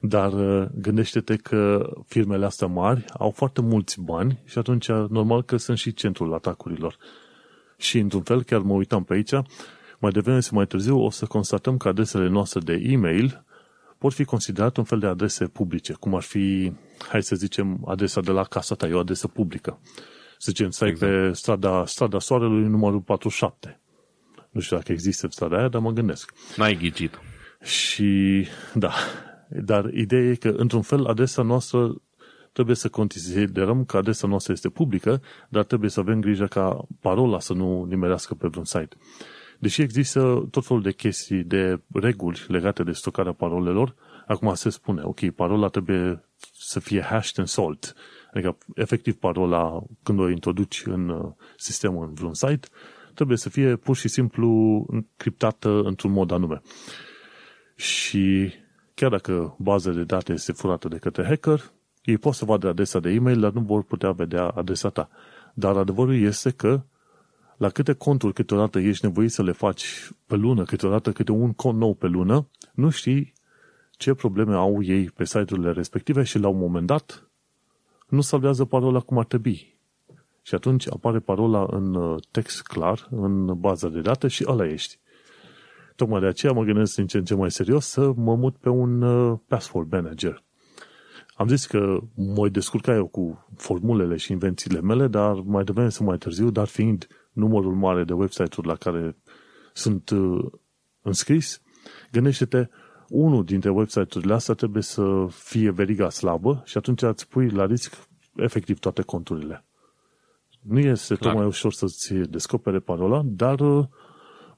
Dar uh, gândește-te că firmele astea mari au foarte mulți bani și atunci normal că sunt și centrul atacurilor. Și într-un fel, chiar mă uitam pe aici, mai devreme sau mai târziu o să constatăm că adresele noastre de e-mail pot fi considerate un fel de adrese publice, cum ar fi, hai să zicem, adresa de la casa ta, e o adresă publică. Să zicem, stai exact. pe strada, strada Soarelui numărul 47. Nu știu dacă există strada aia, dar mă gândesc. N-ai ghicit. Și, da, dar ideea e că, într-un fel, adresa noastră trebuie să considerăm că adresa noastră este publică, dar trebuie să avem grijă ca parola să nu nimerească pe vreun site. Deși există tot felul de chestii, de reguli legate de stocarea parolelor, acum se spune, ok, parola trebuie să fie hashed and salt. Adică, efectiv, parola, când o introduci în uh, sistemul, în vreun site, trebuie să fie pur și simplu criptată într-un mod anume. Și chiar dacă baza de date este furată de către hacker, ei pot să vadă adresa de e-mail, dar nu vor putea vedea adresa ta. Dar adevărul este că la câte conturi câteodată ești nevoit să le faci pe lună, câteodată câte un cont nou pe lună, nu știi ce probleme au ei pe site-urile respective și la un moment dat nu salvează parola cum ar trebui. Și atunci apare parola în uh, text clar, în baza de date și ăla ești. Tocmai de aceea mă gândesc din ce în ce mai serios să mă mut pe un uh, password manager. Am zis că mă descurca eu cu formulele și invențiile mele, dar mai devreme să mai târziu, dar fiind numărul mare de website-uri la care sunt uh, înscris, gândește-te, unul dintre website-urile astea trebuie să fie veriga slabă și atunci îți pui la risc efectiv toate conturile. Nu este Clar. tot mai ușor să-ți descopere parola, dar uh,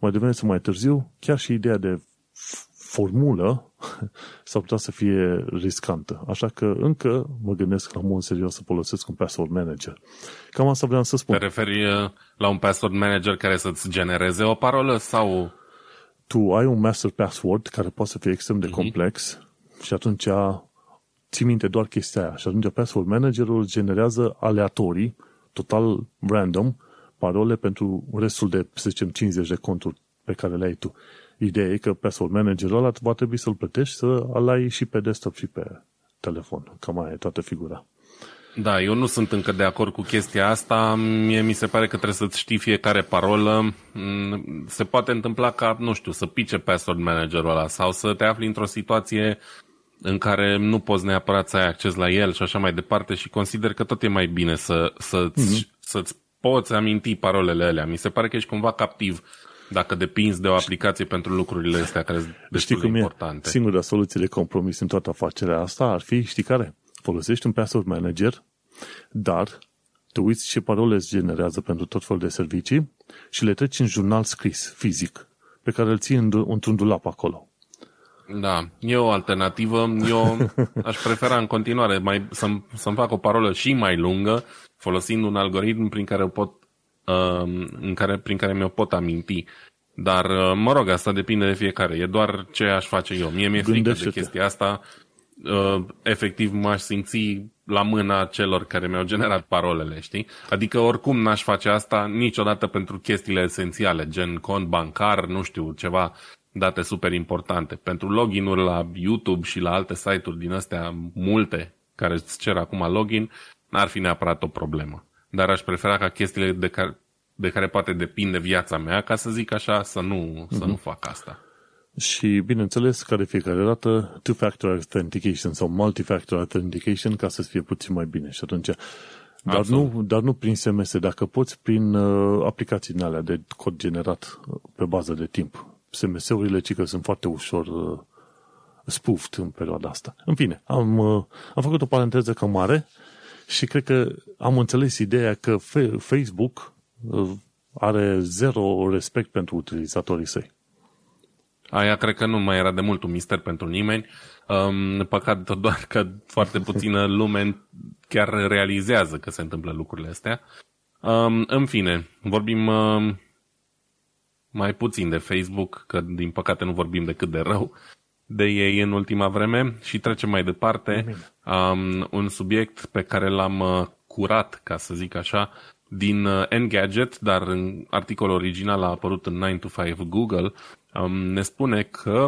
mai devreme sau mai târziu, chiar și ideea de formulă s-ar putea să fie riscantă. Așa că încă mă gândesc la mod serios să folosesc un password manager. Cam asta vreau să spun. Te referi uh, la un password manager care să-ți genereze o parolă sau... Tu ai un master password care poate să fie extrem de uh-huh. complex și atunci ții minte doar chestia aia și atunci password managerul generează aleatorii, total random, parole pentru restul de, să zicem, 50 de conturi pe care le ai tu. Ideea e că password managerul ăla va trebui să-l plătești să îl ai și pe desktop și pe telefon. Cam aia e toată figura. Da, eu nu sunt încă de acord cu chestia asta. Mie mi se pare că trebuie să-ți știi fiecare parolă. Mm, se poate întâmpla ca, nu știu, să pice password managerul ăla sau să te afli într-o situație în care nu poți neapărat să ai acces la el și așa mai departe și consider că tot e mai bine să, să-ți, mm-hmm. să-ți poți aminti parolele alea. Mi se pare că ești cumva captiv dacă depinzi de o aplicație pentru lucrurile astea care sunt destul știi cum de importante. E? Singura soluție de compromis în toată afacerea asta ar fi, știi care? Folosești un password manager, dar tu uiți ce parole îți generează pentru tot felul de servicii și le treci în jurnal scris, fizic, pe care îl ții într-un dulap acolo. Da, e o alternativă. Eu aș prefera în continuare mai, să-mi, să-mi fac o parolă și mai lungă, folosind un algoritm prin care o pot, uh, în care, prin care mi-o pot aminti. Dar, uh, mă rog, asta depinde de fiecare. E doar ce aș face eu. Mie mi-e frică de chestia asta. Uh, efectiv, m-aș simți la mâna celor care mi-au generat parolele, știi? Adică oricum n-aș face asta niciodată pentru chestiile esențiale, gen cont bancar, nu știu, ceva date super importante. Pentru login-uri la YouTube și la alte site-uri din astea multe care îți cer acum login, n-ar fi neapărat o problemă. Dar aș prefera ca chestiile de care, de care poate depinde viața mea, ca să zic așa, să nu, mm-hmm. să nu fac asta. Și, bineînțeles, care fiecare dată, two-factor authentication sau multi-factor authentication ca să fie puțin mai bine. Și atunci, dar nu, dar nu prin SMS, dacă poți prin uh, aplicațiile alea de cod generat uh, pe bază de timp. SMS-urile, ci că sunt foarte ușor uh, spoofed în perioada asta. În fine, am, uh, am făcut o paranteză cam mare și cred că am înțeles ideea că Facebook uh, are zero respect pentru utilizatorii săi. Aia cred că nu mai era de mult un mister pentru nimeni. Um, păcat doar că foarte puțină lume chiar realizează că se întâmplă lucrurile astea. Um, în fine, vorbim uh, mai puțin de Facebook, că din păcate nu vorbim decât de rău de ei în ultima vreme și trecem mai departe. Um, un subiect pe care l-am uh, curat, ca să zic așa, din uh, Engadget, dar în articolul original a apărut în 9 to 5 Google, um, ne spune că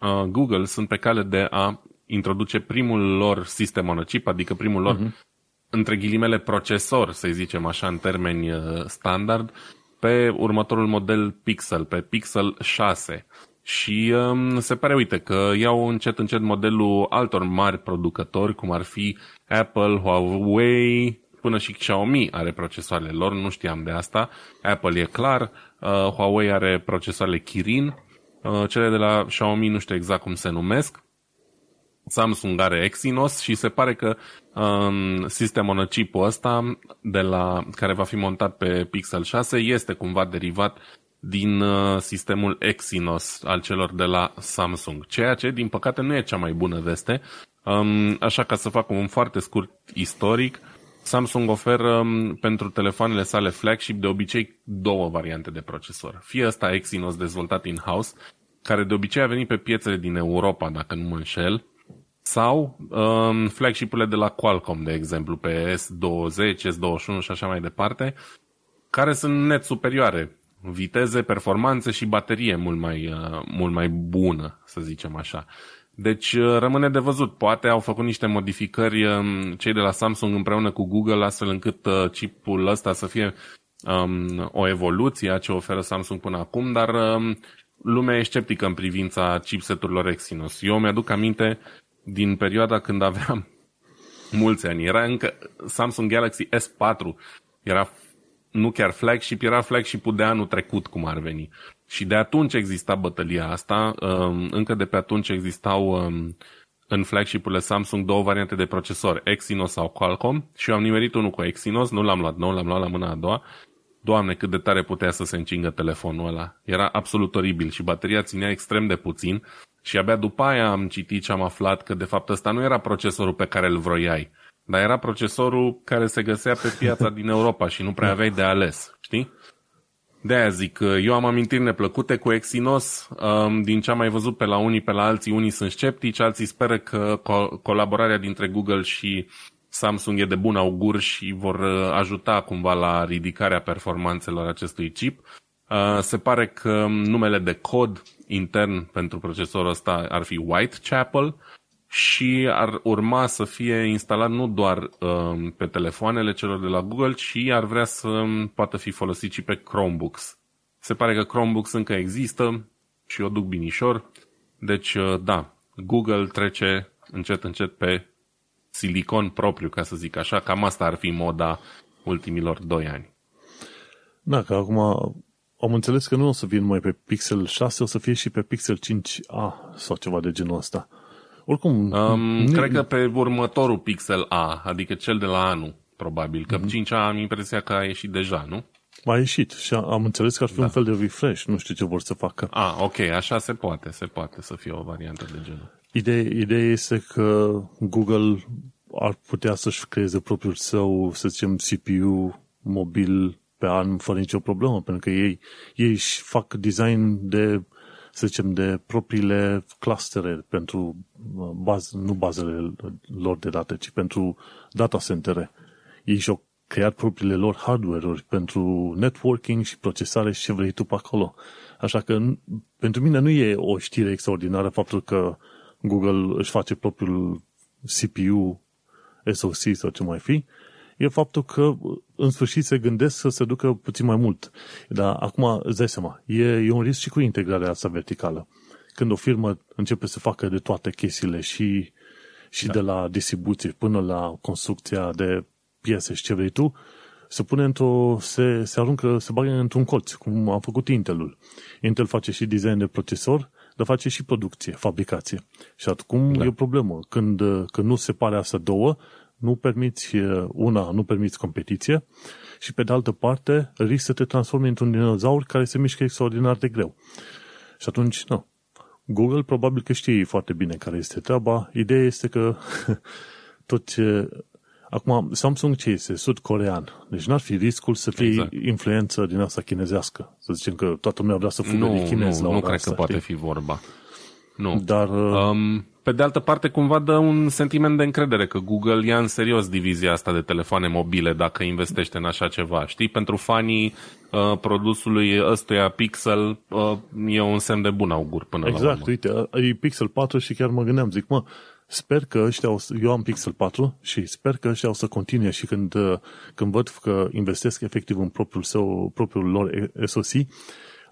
uh, Google sunt pe cale de a introduce primul lor sistem on a chip, adică primul lor, uh-huh. între ghilimele, procesor, să zicem așa, în termeni uh, standard, pe următorul model Pixel, pe Pixel 6. Și um, se pare, uite, că iau încet încet modelul altor mari producători, cum ar fi Apple, Huawei, până și Xiaomi are procesoarele lor, nu știam de asta. Apple e clar, uh, Huawei are procesoarele Kirin, uh, cele de la Xiaomi nu știu exact cum se numesc. Samsung are Exynos și se pare că um, sistemul on chipul ăsta de la, care va fi montat pe Pixel 6 este cumva derivat din uh, sistemul Exynos al celor de la Samsung, ceea ce din păcate nu e cea mai bună veste. Um, așa ca să fac un foarte scurt istoric, Samsung oferă um, pentru telefoanele sale flagship de obicei două variante de procesor. Fie ăsta Exynos dezvoltat in-house, care de obicei a venit pe piețele din Europa, dacă nu mă înșel, sau um, flagship-urile de la Qualcomm, de exemplu, pe S20, S21 și așa mai departe, care sunt net superioare. Viteze, performanțe și baterie mult mai, uh, mult mai bună, să zicem așa. Deci uh, rămâne de văzut. Poate au făcut niște modificări um, cei de la Samsung împreună cu Google astfel încât uh, chipul ăsta să fie um, o evoluție a ce oferă Samsung până acum, dar um, lumea e sceptică în privința chipseturilor Exynos. Eu mi-aduc aminte din perioada când aveam mulți ani. Era încă Samsung Galaxy S4. Era nu chiar flagship, era flagship-ul de anul trecut, cum ar veni. Și de atunci exista bătălia asta, um, încă de pe atunci existau um, în flagship-urile Samsung două variante de procesor, Exynos sau Qualcomm și eu am nimerit unul cu Exynos, nu l-am luat nou, l-am luat la mâna a doua. Doamne, cât de tare putea să se încingă telefonul ăla. Era absolut oribil și bateria ținea extrem de puțin și abia după aia am citit și am aflat că de fapt ăsta nu era procesorul pe care îl vroiai, dar era procesorul care se găsea pe piața din Europa și nu prea aveai de ales, știi? De aia zic, eu am amintiri neplăcute cu Exynos, um, din ce am mai văzut pe la unii, pe la alții, unii sunt sceptici, alții speră că co- colaborarea dintre Google și Samsung e de bun augur și vor uh, ajuta cumva la ridicarea performanțelor acestui chip. Uh, se pare că numele de cod intern pentru procesorul ăsta ar fi Whitechapel și ar urma să fie instalat nu doar uh, pe telefoanele celor de la Google, ci ar vrea să poată fi folosit și pe Chromebooks. Se pare că Chromebooks încă există și o duc binișor, deci uh, da, Google trece încet încet pe silicon propriu, ca să zic așa, cam asta ar fi moda ultimilor 2 ani. Da, că acum am înțeles că nu o să vin mai pe Pixel 6, o să fie și pe Pixel 5a sau ceva de genul ăsta. Oricum... Um, nu... Cred că pe următorul Pixel A, adică cel de la anul, probabil. Că mm-hmm. 5A am impresia că a ieșit deja, nu? A ieșit și am înțeles că ar fi da. un fel de refresh. Nu știu ce vor să facă. Ah, ok, așa se poate, se poate să fie o variantă de genul. Ideea, ideea este că Google ar putea să-și creeze propriul său, să zicem, CPU mobil pe an fără nicio problemă, pentru că ei, ei își fac design de, să zicem, de propriile clustere pentru uh, bază, nu bazele lor de date, ci pentru data centere. Ei și-au creat propriile lor hardware-uri pentru networking și procesare și ce vrei tu pe acolo. Așa că pentru mine nu e o știre extraordinară faptul că Google își face propriul CPU, SoC sau ce mai fi, e faptul că în sfârșit se gândesc să se ducă puțin mai mult. Dar acum, îți dai seama, e, e un risc și cu integrarea asta verticală. Când o firmă începe să facă de toate chestiile și, și da. de la distribuție până la construcția de piese și ce vrei tu, se pune într-o, se, se aruncă, se bagă într-un colț, cum a făcut Intelul. Intel face și design de procesor, dar face și producție, fabricație. Și acum da. e o problemă. Când, când nu se pare asta două, nu permiți una, nu permiți competiție și pe de altă parte risc să te transformi într-un dinozaur care se mișcă extraordinar de greu. Și atunci, nu. Google probabil că știe foarte bine care este treaba. Ideea este că tot ce... Acum, Samsung ce este? Sud-corean. Deci n-ar fi riscul să fie exact. influență din asta chinezească. Să zicem că toată lumea vrea să fugă nu, de chinez nu, la Nu cred asta, că poate știi? fi vorba. Nu. Dar... Um, pe de altă parte, cumva dă un sentiment de încredere că Google ia în serios divizia asta de telefoane mobile dacă investește în așa ceva. Știi, pentru fanii uh, produsului ăstuia Pixel uh, e un semn de bun augur până exact, la urmă. uite, e Pixel 4 și chiar mă gândeam, zic, mă, sper că ăștia, o să, eu am Pixel 4 și sper că ăștia o să continue și când, uh, când văd că investesc efectiv în propriul, său, propriul lor SoC,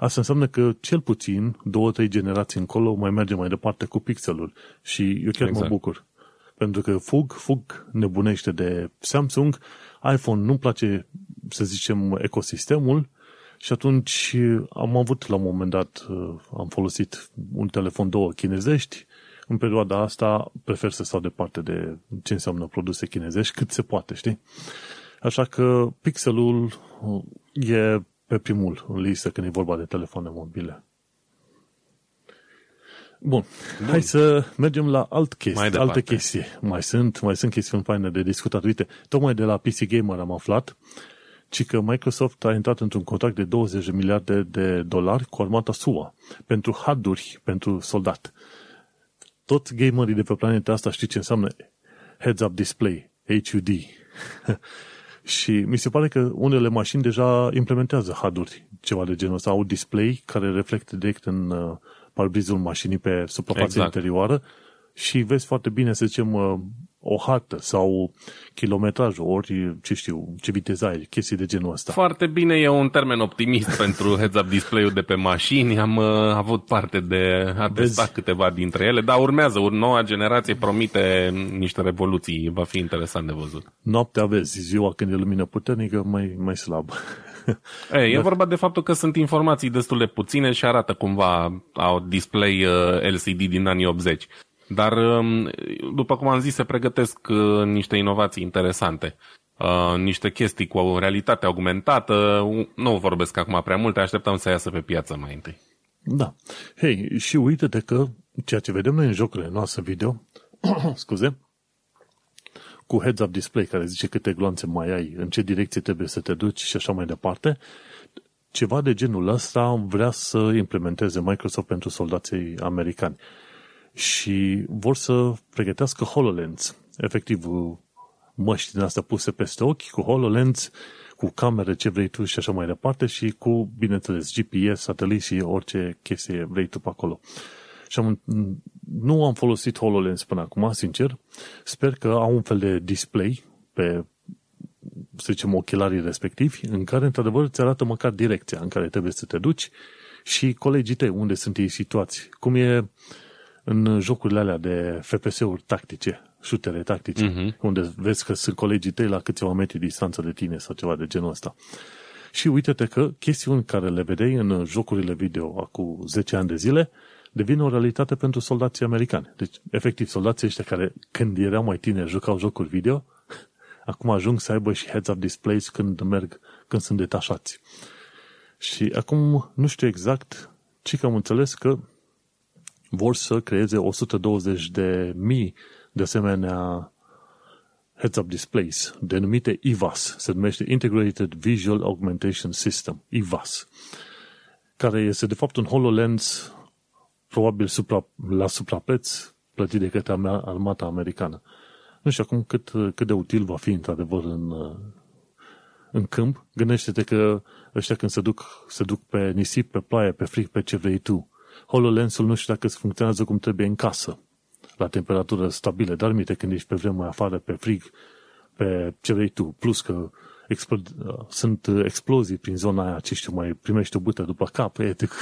Asta înseamnă că cel puțin două, trei generații încolo mai merge mai departe cu pixelul. Și eu chiar exact. mă bucur. Pentru că fug, fug nebunește de Samsung, iPhone nu-mi place, să zicem, ecosistemul și atunci am avut la un moment dat, am folosit un telefon două chinezești, în perioada asta prefer să stau departe de ce înseamnă produse chinezești cât se poate, știi? Așa că pixelul e pe primul în listă când e vorba de telefoane mobile. Bun. Bun. Hai să mergem la alt chestie, mai alte chestii. Mai sunt, mai sunt chestiuni faine de discutat. Uite, tocmai de la PC Gamer am aflat ci că Microsoft a intrat într-un contract de 20 de miliarde de dolari cu armata SUA pentru harduri pentru soldat. Toți gamerii de pe planeta asta știu ce înseamnă heads-up display, HUD. Și mi se pare că unele mașini deja implementează HUD-uri, ceva de genul ăsta, au display care reflectă direct în uh, parbrizul mașinii pe suprafața exact. interioară și vezi foarte bine, să zicem, uh, o hartă sau kilometrajul, ori, ce știu, ce viteză ai, chestii de genul ăsta. Foarte bine, e un termen optimist pentru heads-up display-ul de pe mașini. Am uh, avut parte de a testa câteva dintre ele, dar urmează, o noua generație promite niște revoluții, va fi interesant de văzut. Noaptea vezi, ziua când e lumină puternică, mai, mai slab. E, e vorba de faptul că sunt informații destul de puține și arată cumva au display uh, LCD din anii 80. Dar, um, după cum am zis, se pregătesc uh, niște inovații interesante. Uh, niște chestii cu o realitate augmentată. Nu vorbesc acum prea multe, așteptăm să iasă pe piață mai întâi. Da. Hei, și uite-te că ceea ce vedem noi în jocurile noastre video, scuze, cu heads-up display care zice câte gloanțe mai ai, în ce direcție trebuie să te duci și așa mai departe, ceva de genul ăsta vrea să implementeze Microsoft pentru soldații americani. Și vor să pregătească HoloLens, efectiv măști din astea puse peste ochi, cu HoloLens, cu camere, ce vrei tu și așa mai departe și cu, bineînțeles, GPS, satelit și orice chestie vrei tu pe acolo. Și am, nu am folosit HoloLens până acum, sincer. Sper că au un fel de display pe, să zicem, ochelarii respectivi, în care, într-adevăr, îți arată măcar direcția în care trebuie să te duci și colegii tăi, unde sunt ei situați. Cum e în jocurile alea de FPS-uri tactice, șutere tactice, uh-huh. unde vezi că sunt colegii tăi la câțiva metri distanță de tine sau ceva de genul ăsta. Și uite-te că chestiuni care le vedeai în jocurile video acum 10 ani de zile devin o realitate pentru soldații americani. Deci, efectiv, soldații ăștia care, când erau mai tineri, jucau jocuri video, acum ajung să aibă și heads-up displays când merg, când sunt detașați. Și acum nu știu exact, ci că am înțeles că vor să creeze 120 de mii de asemenea heads-up displays, denumite IVAS, se numește Integrated Visual Augmentation System, IVAS, care este de fapt un HoloLens probabil supra, la suprapreț plătit de către armata americană. Nu știu acum cât, cât de util va fi într-adevăr în, în câmp. Gândește-te că ăștia când se duc, se duc pe nisip, pe ploaie, pe frig, pe ce vrei tu. HoloLens-ul nu știu dacă funcționează cum trebuie în casă, la temperatură stabilă, dar minte când ești pe vremuri afară, pe frig, pe ce vrei tu. Plus că explod, sunt explozii prin zona aia, ce știu, mai primești o bută după cap, etic.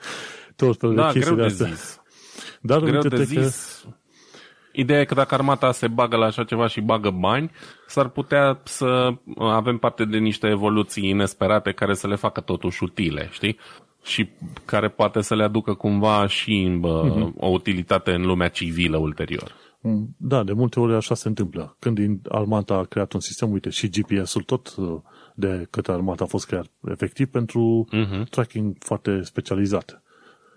tot felul da, de chestii greu de astea. zis. Dar greu uite de zis. Că... Ideea e că dacă armata se bagă la așa ceva și bagă bani, s-ar putea să avem parte de niște evoluții inesperate care să le facă totuși utile, știi? Și care poate să le aducă cumva și bă, uh-huh. o utilitate în lumea civilă ulterior. Mm, da, de multe ori așa se întâmplă. Când armata a creat un sistem, uite, și GPS-ul tot uh, de către armata a fost creat efectiv pentru uh-huh. tracking foarte specializat.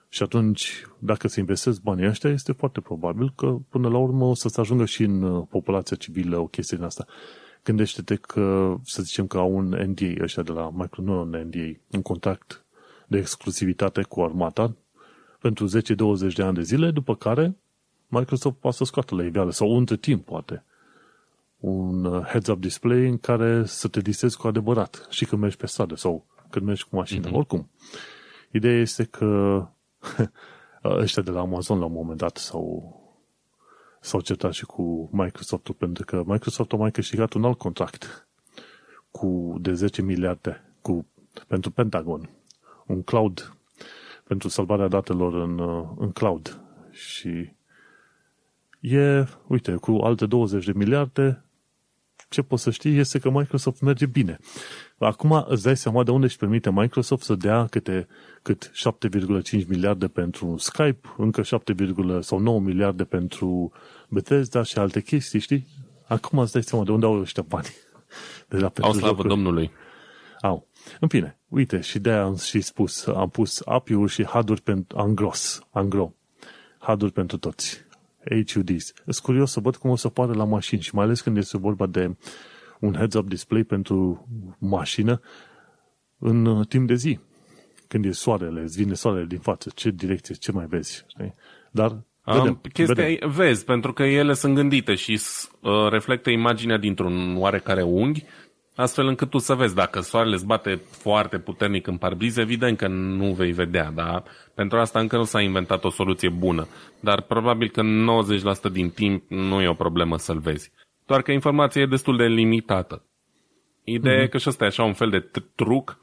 Și atunci, dacă se investesc banii ăștia, este foarte probabil că până la urmă o să se ajungă și în uh, populația civilă o chestie din asta. Gândește-te că, să zicem că au un NDA ăștia de la Micro, nu un NDA, un contract de exclusivitate cu armata pentru 10-20 de ani de zile, după care Microsoft poate să scoată la iveală sau între timp poate un uh, heads-up display în care să te disezi cu adevărat și când mergi pe stradă sau când mergi cu mașina. Mm-hmm. Oricum, ideea este că ăștia de la Amazon la un moment dat s-au, s-au certat și cu Microsoft pentru că Microsoft a mai câștigat un alt contract cu de 10 miliarde cu, pentru Pentagon, un cloud pentru salvarea datelor în, în cloud și e, uite, cu alte 20 de miliarde ce poți să știi este că Microsoft merge bine. Acum îți dai seama de unde își permite Microsoft să dea câte, cât 7,5 miliarde pentru Skype, încă 7, sau 9 miliarde pentru Bethesda și alte chestii, știi? Acum îți dai seama de unde au ăștia bani. De la au slavă jocuri. Domnului. Au. În fine, uite, și de-aia am și spus, am pus API-uri și HUD-uri pentru angros, angro. HUD-uri pentru toți. HUDs. Sunt curios să văd cum o să pară la mașini și mai ales când este vorba de un heads-up display pentru mașină în uh, timp de zi. Când e soarele, îți vine soarele din față, ce direcție, ce mai vezi. Știi? Dar Vedem, um, chestia vedem. vezi, pentru că ele sunt gândite și uh, reflectă imaginea dintr-un oarecare unghi, astfel încât tu să vezi. Dacă soarele îți bate foarte puternic în parbriz, evident că nu vei vedea, dar pentru asta încă nu s-a inventat o soluție bună. Dar probabil că 90% din timp nu e o problemă să-l vezi. Doar că informația e destul de limitată. Ideea mm-hmm. e că și ăsta e așa un fel de truc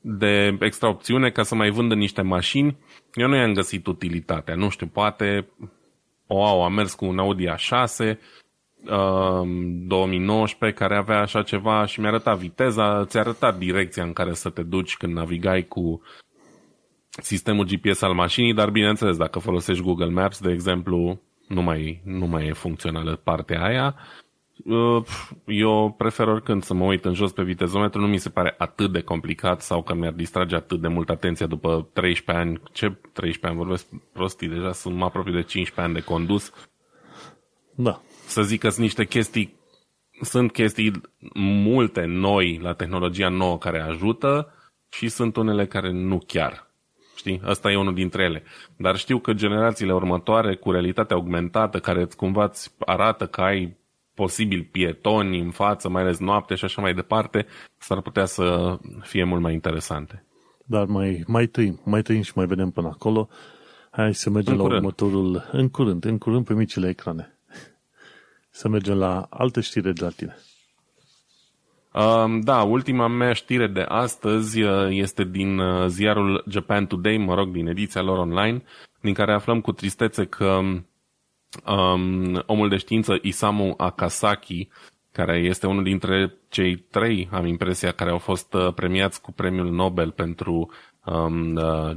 de extra opțiune ca să mai vândă niște mașini. Eu nu i-am găsit utilitatea. Nu știu, poate o au, am mers cu un Audi A6 uh, 2019 care avea așa ceva și mi-a arătat viteza, ți-a arătat direcția în care să te duci când navigai cu sistemul GPS al mașinii, dar bineînțeles, dacă folosești Google Maps, de exemplu, nu mai, nu mai e funcțională partea aia. Uh, eu prefer oricând să mă uit în jos pe vitezometru, nu mi se pare atât de complicat sau că mi-ar distrage atât de mult atenția după 13 ani. Ce 13 ani vorbesc prostii? Deja sunt mai aproape de 15 ani de condus. Da. Să zic că sunt niște chestii, sunt chestii multe noi la tehnologia nouă care ajută și sunt unele care nu chiar. Știi? Asta e unul dintre ele. Dar știu că generațiile următoare, cu realitatea augmentată, care cumva îți arată că ai posibil pietoni în față, mai ales noapte și așa mai departe, s-ar putea să fie mult mai interesante. Dar mai, mai tăim, mai tăim și mai vedem până acolo. Hai să mergem în la curând. următorul, în curând, în curând pe micile ecrane. Să mergem la alte știri de la tine. Um, da, ultima mea știre de astăzi uh, este din uh, ziarul Japan Today, mă rog, din ediția lor online, din care aflăm cu tristețe că um, omul de știință Isamu Akasaki, care este unul dintre cei trei, am impresia, care au fost uh, premiați cu premiul Nobel pentru um, uh,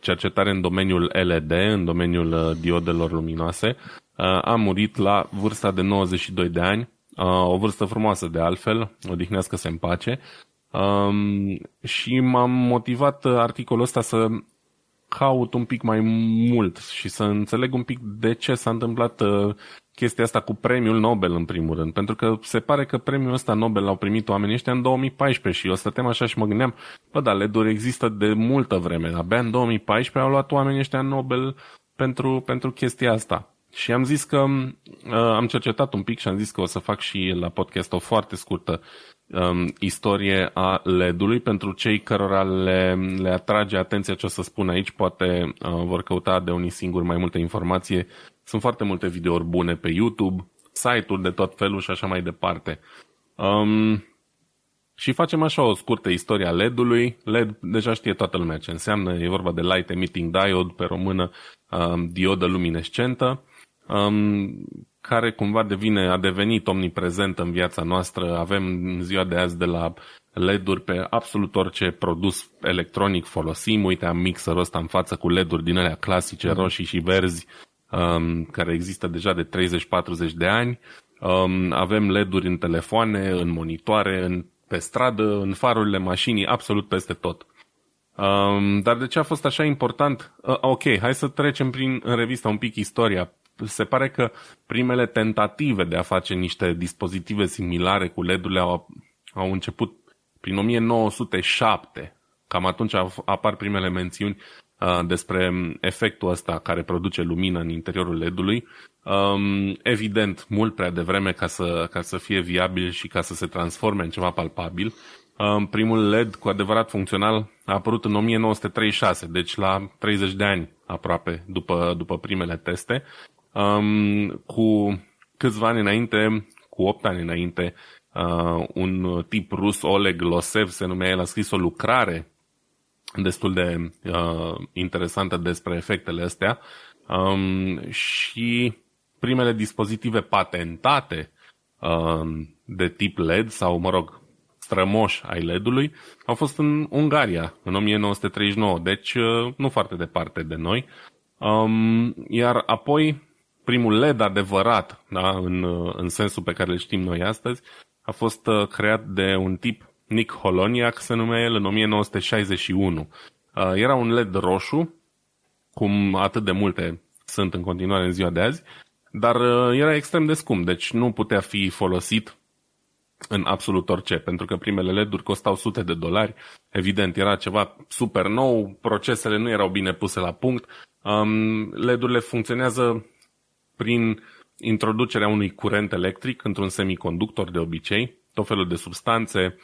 cercetare în domeniul LED, în domeniul uh, diodelor luminoase, uh, a murit la vârsta de 92 de ani, uh, o vârstă frumoasă de altfel, odihnească-se în pace, um, și m-am motivat uh, articolul ăsta să caut un pic mai mult și să înțeleg un pic de ce s-a întâmplat uh, chestia asta cu premiul Nobel în primul rând. Pentru că se pare că premiul ăsta Nobel l-au primit oamenii ăștia în 2014 și eu stăteam așa și mă gândeam, bă, dar led există de multă vreme. Abia în 2014 au luat oamenii ăștia Nobel pentru, pentru chestia asta. Și am zis că uh, am cercetat un pic și am zis că o să fac și la podcast o foarte scurtă um, istorie a LED-ului pentru cei cărora le, le atrage atenția ce o să spun aici, poate uh, vor căuta de unii singuri mai multe informație. Sunt foarte multe videouri bune pe YouTube, site-uri de tot felul și așa mai departe. Um, și facem așa o scurtă istorie a LED-ului. LED deja știe toată lumea ce înseamnă, e vorba de Light Emitting Diode, pe română um, diodă luminescentă. Um, care cumva devine, a devenit omniprezent în viața noastră. Avem în ziua de azi de la LED-uri pe absolut orice produs electronic folosim. Uite, am mixerul ăsta în față cu LED-uri din alea clasice, mm. roșii și verzi, um, care există deja de 30-40 de ani. Um, avem LED-uri în telefoane, în monitoare, în, pe stradă, în farurile mașinii, absolut peste tot. Um, dar de ce a fost așa important? Uh, ok, hai să trecem prin, în revistă un pic istoria se pare că primele tentative de a face niște dispozitive similare cu LED-urile au, au început prin 1907. Cam atunci apar primele mențiuni uh, despre efectul ăsta care produce lumină în interiorul LED-ului. Um, evident, mult prea devreme ca să, ca să fie viabil și ca să se transforme în ceva palpabil. Um, primul LED cu adevărat funcțional a apărut în 1936, deci la 30 de ani aproape după, după primele teste Um, cu câțiva ani înainte, cu 8 ani înainte, uh, un tip rus, Oleg Losev, se numea, el a scris o lucrare destul de uh, interesantă despre efectele astea um, și primele dispozitive patentate uh, de tip LED sau, mă rog, strămoși ai LED-ului au fost în Ungaria în 1939, deci uh, nu foarte departe de noi. Um, iar apoi primul LED adevărat, da, în, în sensul pe care îl știm noi astăzi, a fost uh, creat de un tip, Nick Holoniak se numea el, în 1961. Uh, era un LED roșu, cum atât de multe sunt în continuare în ziua de azi, dar uh, era extrem de scump, deci nu putea fi folosit în absolut orice, pentru că primele LED-uri costau sute de dolari. Evident, era ceva super nou, procesele nu erau bine puse la punct. Um, LED-urile funcționează prin introducerea unui curent electric într-un semiconductor de obicei, tot felul de substanțe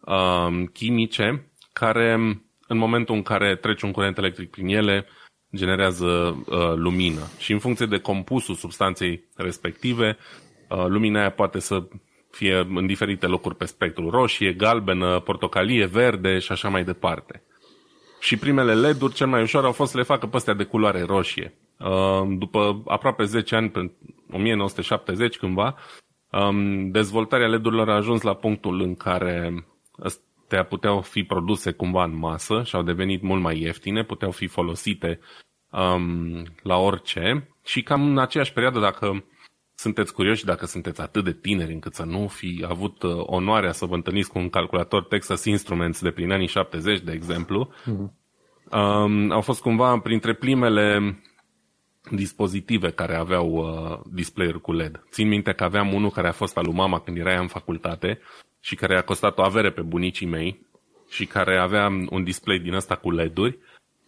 uh, chimice care în momentul în care trece un curent electric prin ele generează uh, lumină și în funcție de compusul substanței respective, uh, lumina aia poate să fie în diferite locuri pe spectru, roșie, galbenă, portocalie, verde și așa mai departe. Și primele LED-uri cel mai ușor au fost să le facă pe astea de culoare roșie. Uh, după aproape 10 ani, în 1970 cândva, um, dezvoltarea LED-urilor a ajuns la punctul în care astea puteau fi produse cumva în masă și au devenit mult mai ieftine, puteau fi folosite um, la orice și cam în aceeași perioadă, dacă sunteți curioși, dacă sunteți atât de tineri încât să nu fi avut uh, onoarea să vă întâlniți cu un calculator Texas Instruments de prin anii 70, de exemplu, uh-huh. um, au fost cumva printre primele dispozitive care aveau uh, display-uri cu LED. Țin minte că aveam unul care a fost al lui mama când era în facultate și care a costat o avere pe bunicii mei și care avea un display din ăsta cu LED-uri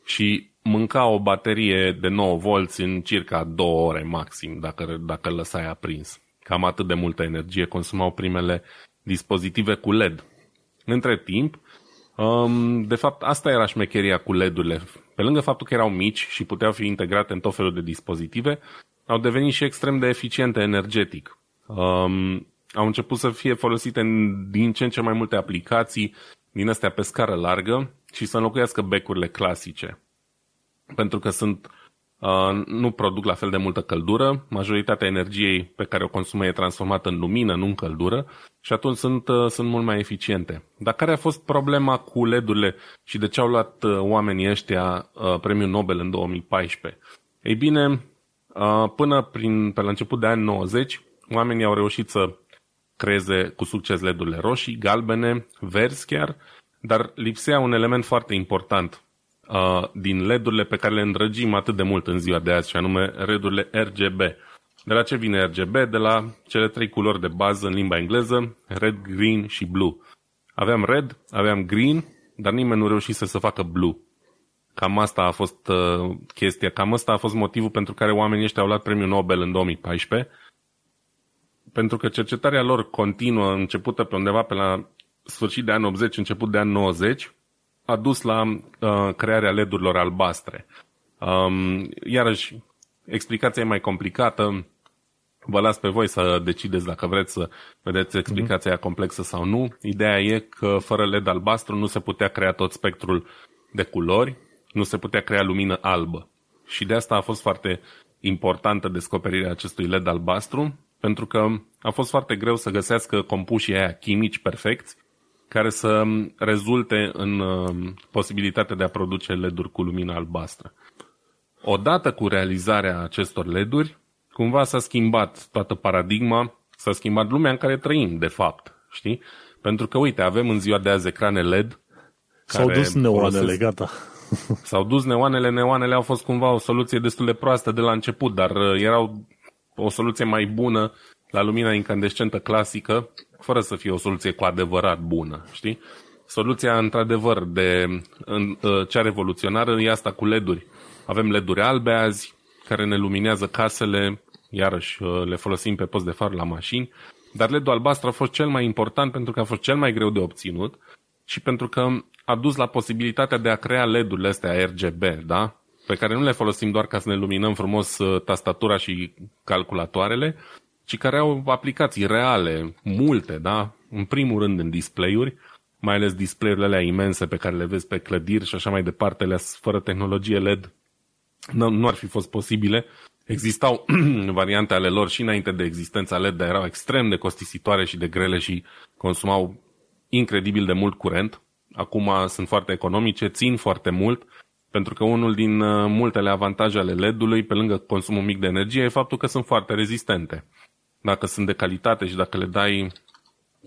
și mânca o baterie de 9 volți în circa 2 ore maxim dacă, dacă îl lăsai aprins. Cam atât de multă energie consumau primele dispozitive cu LED. Între timp, um, de fapt, asta era șmecheria cu LED-urile. Pe lângă faptul că erau mici și puteau fi integrate în tot felul de dispozitive, au devenit și extrem de eficiente energetic. Um, au început să fie folosite în din ce în ce mai multe aplicații din astea pe scară largă și să înlocuiască becurile clasice. Pentru că sunt uh, nu produc la fel de multă căldură, majoritatea energiei pe care o consumă e transformată în lumină, nu în căldură, și atunci sunt, uh, sunt mult mai eficiente. Dar care a fost problema cu LED-urile și de ce au luat uh, oamenii ăștia uh, premiul Nobel în 2014? Ei bine, uh, până prin, pe la început de ani 90, oamenii au reușit să creeze cu succes LED-urile roșii, galbene, verzi chiar, dar lipsea un element foarte important uh, din LED-urile pe care le îndrăgim atât de mult în ziua de azi, și anume LED-urile RGB. De la ce vine RGB? De la cele trei culori de bază în limba engleză, red, green și blue. Aveam red, aveam green, dar nimeni nu reușise să facă blue. Cam asta a fost uh, chestia, cam asta a fost motivul pentru care oamenii ăștia au luat premiul Nobel în 2014 pentru că cercetarea lor continuă, începută pe undeva pe la sfârșit de ani 80, început de ani 90, a dus la uh, crearea LED-urilor albastre. Um, iarăși, explicația e mai complicată. Vă las pe voi să decideți dacă vreți să vedeți explicația mm-hmm. complexă sau nu. Ideea e că fără LED albastru nu se putea crea tot spectrul de culori, nu se putea crea lumină albă. Și de asta a fost foarte importantă descoperirea acestui LED albastru, pentru că a fost foarte greu să găsească compușii aia chimici perfecți care să rezulte în uh, posibilitatea de a produce LED-uri cu lumină albastră. Odată cu realizarea acestor LED-uri, cumva s-a schimbat toată paradigma, s-a schimbat lumea în care trăim, de fapt, știi? Pentru că, uite, avem în ziua de azi ecrane LED. S-au dus neoanele, folosesc... gata. S-au dus neoanele, neoanele au fost cumva o soluție destul de proastă de la început, dar uh, erau o soluție mai bună la lumina incandescentă clasică, fără să fie o soluție cu adevărat bună, știi? Soluția, într-adevăr, de în, ă, cea revoluționară e asta cu LED-uri. Avem LED-uri albe azi, care ne luminează casele, iarăși ă, le folosim pe post de far la mașini, dar LED-ul albastru a fost cel mai important pentru că a fost cel mai greu de obținut și pentru că a dus la posibilitatea de a crea LED-urile astea RGB, da? pe care nu le folosim doar ca să ne luminăm frumos uh, tastatura și calculatoarele, ci care au aplicații reale, multe, da? În primul rând în display-uri, mai ales display-urile alea imense pe care le vezi pe clădiri și așa mai departe, le fără tehnologie LED, nu, nu ar fi fost posibile. Existau variante ale lor și înainte de existența LED, dar erau extrem de costisitoare și de grele și consumau incredibil de mult curent. Acum sunt foarte economice, țin foarte mult pentru că unul din uh, multele avantaje ale LED-ului, pe lângă consumul mic de energie, e faptul că sunt foarte rezistente. Dacă sunt de calitate și dacă le dai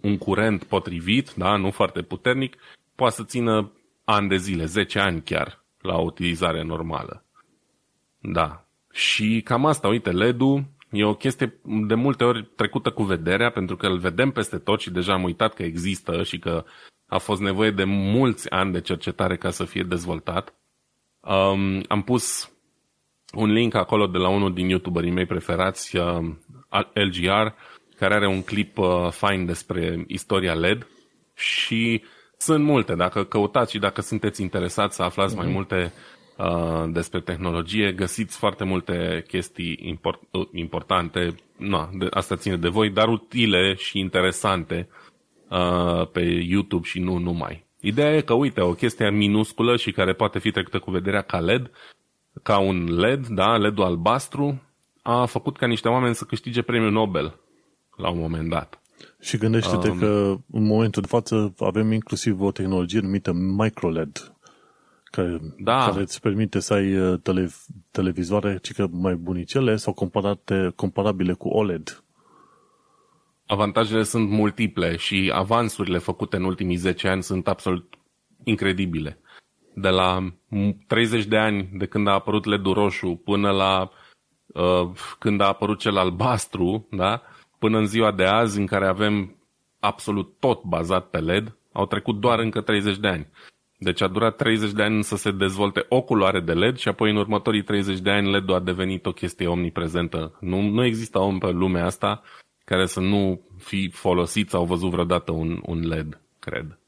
un curent potrivit, da, nu foarte puternic, poate să țină ani de zile, 10 ani chiar, la o utilizare normală. Da. Și cam asta, uite, LED-ul e o chestie de multe ori trecută cu vederea, pentru că îl vedem peste tot și deja am uitat că există și că a fost nevoie de mulți ani de cercetare ca să fie dezvoltat. Um, am pus un link acolo de la unul din youtuberii mei preferați, uh, LGR, care are un clip uh, fain despre istoria LED și sunt multe. Dacă căutați și dacă sunteți interesați să aflați mm-hmm. mai mhm. multe uh, despre tehnologie, găsiți foarte multe chestii import, uh, importante, na, de, asta ține de voi, dar utile și interesante uh, pe YouTube și nu numai. Ideea e că, uite, o chestie minusculă și care poate fi trecută cu vederea ca LED, ca un LED, da, LED-ul albastru, a făcut ca niște oameni să câștige premiul Nobel la un moment dat. Și gândește-te um, că în momentul de față avem inclusiv o tehnologie numită microLED, care, da. care îți permite să ai uh, tele, televizoare cică mai bunicele sau comparate, comparabile cu OLED. Avantajele sunt multiple și avansurile făcute în ultimii 10 ani sunt absolut incredibile. De la 30 de ani de când a apărut LED-ul roșu până la uh, când a apărut cel albastru, da? până în ziua de azi în care avem absolut tot bazat pe LED, au trecut doar încă 30 de ani. Deci a durat 30 de ani să se dezvolte o culoare de LED și apoi în următorii 30 de ani LED-ul a devenit o chestie omniprezentă. Nu, nu există om pe lumea asta care să nu fi folosit sau văzut vreodată un, un LED, cred.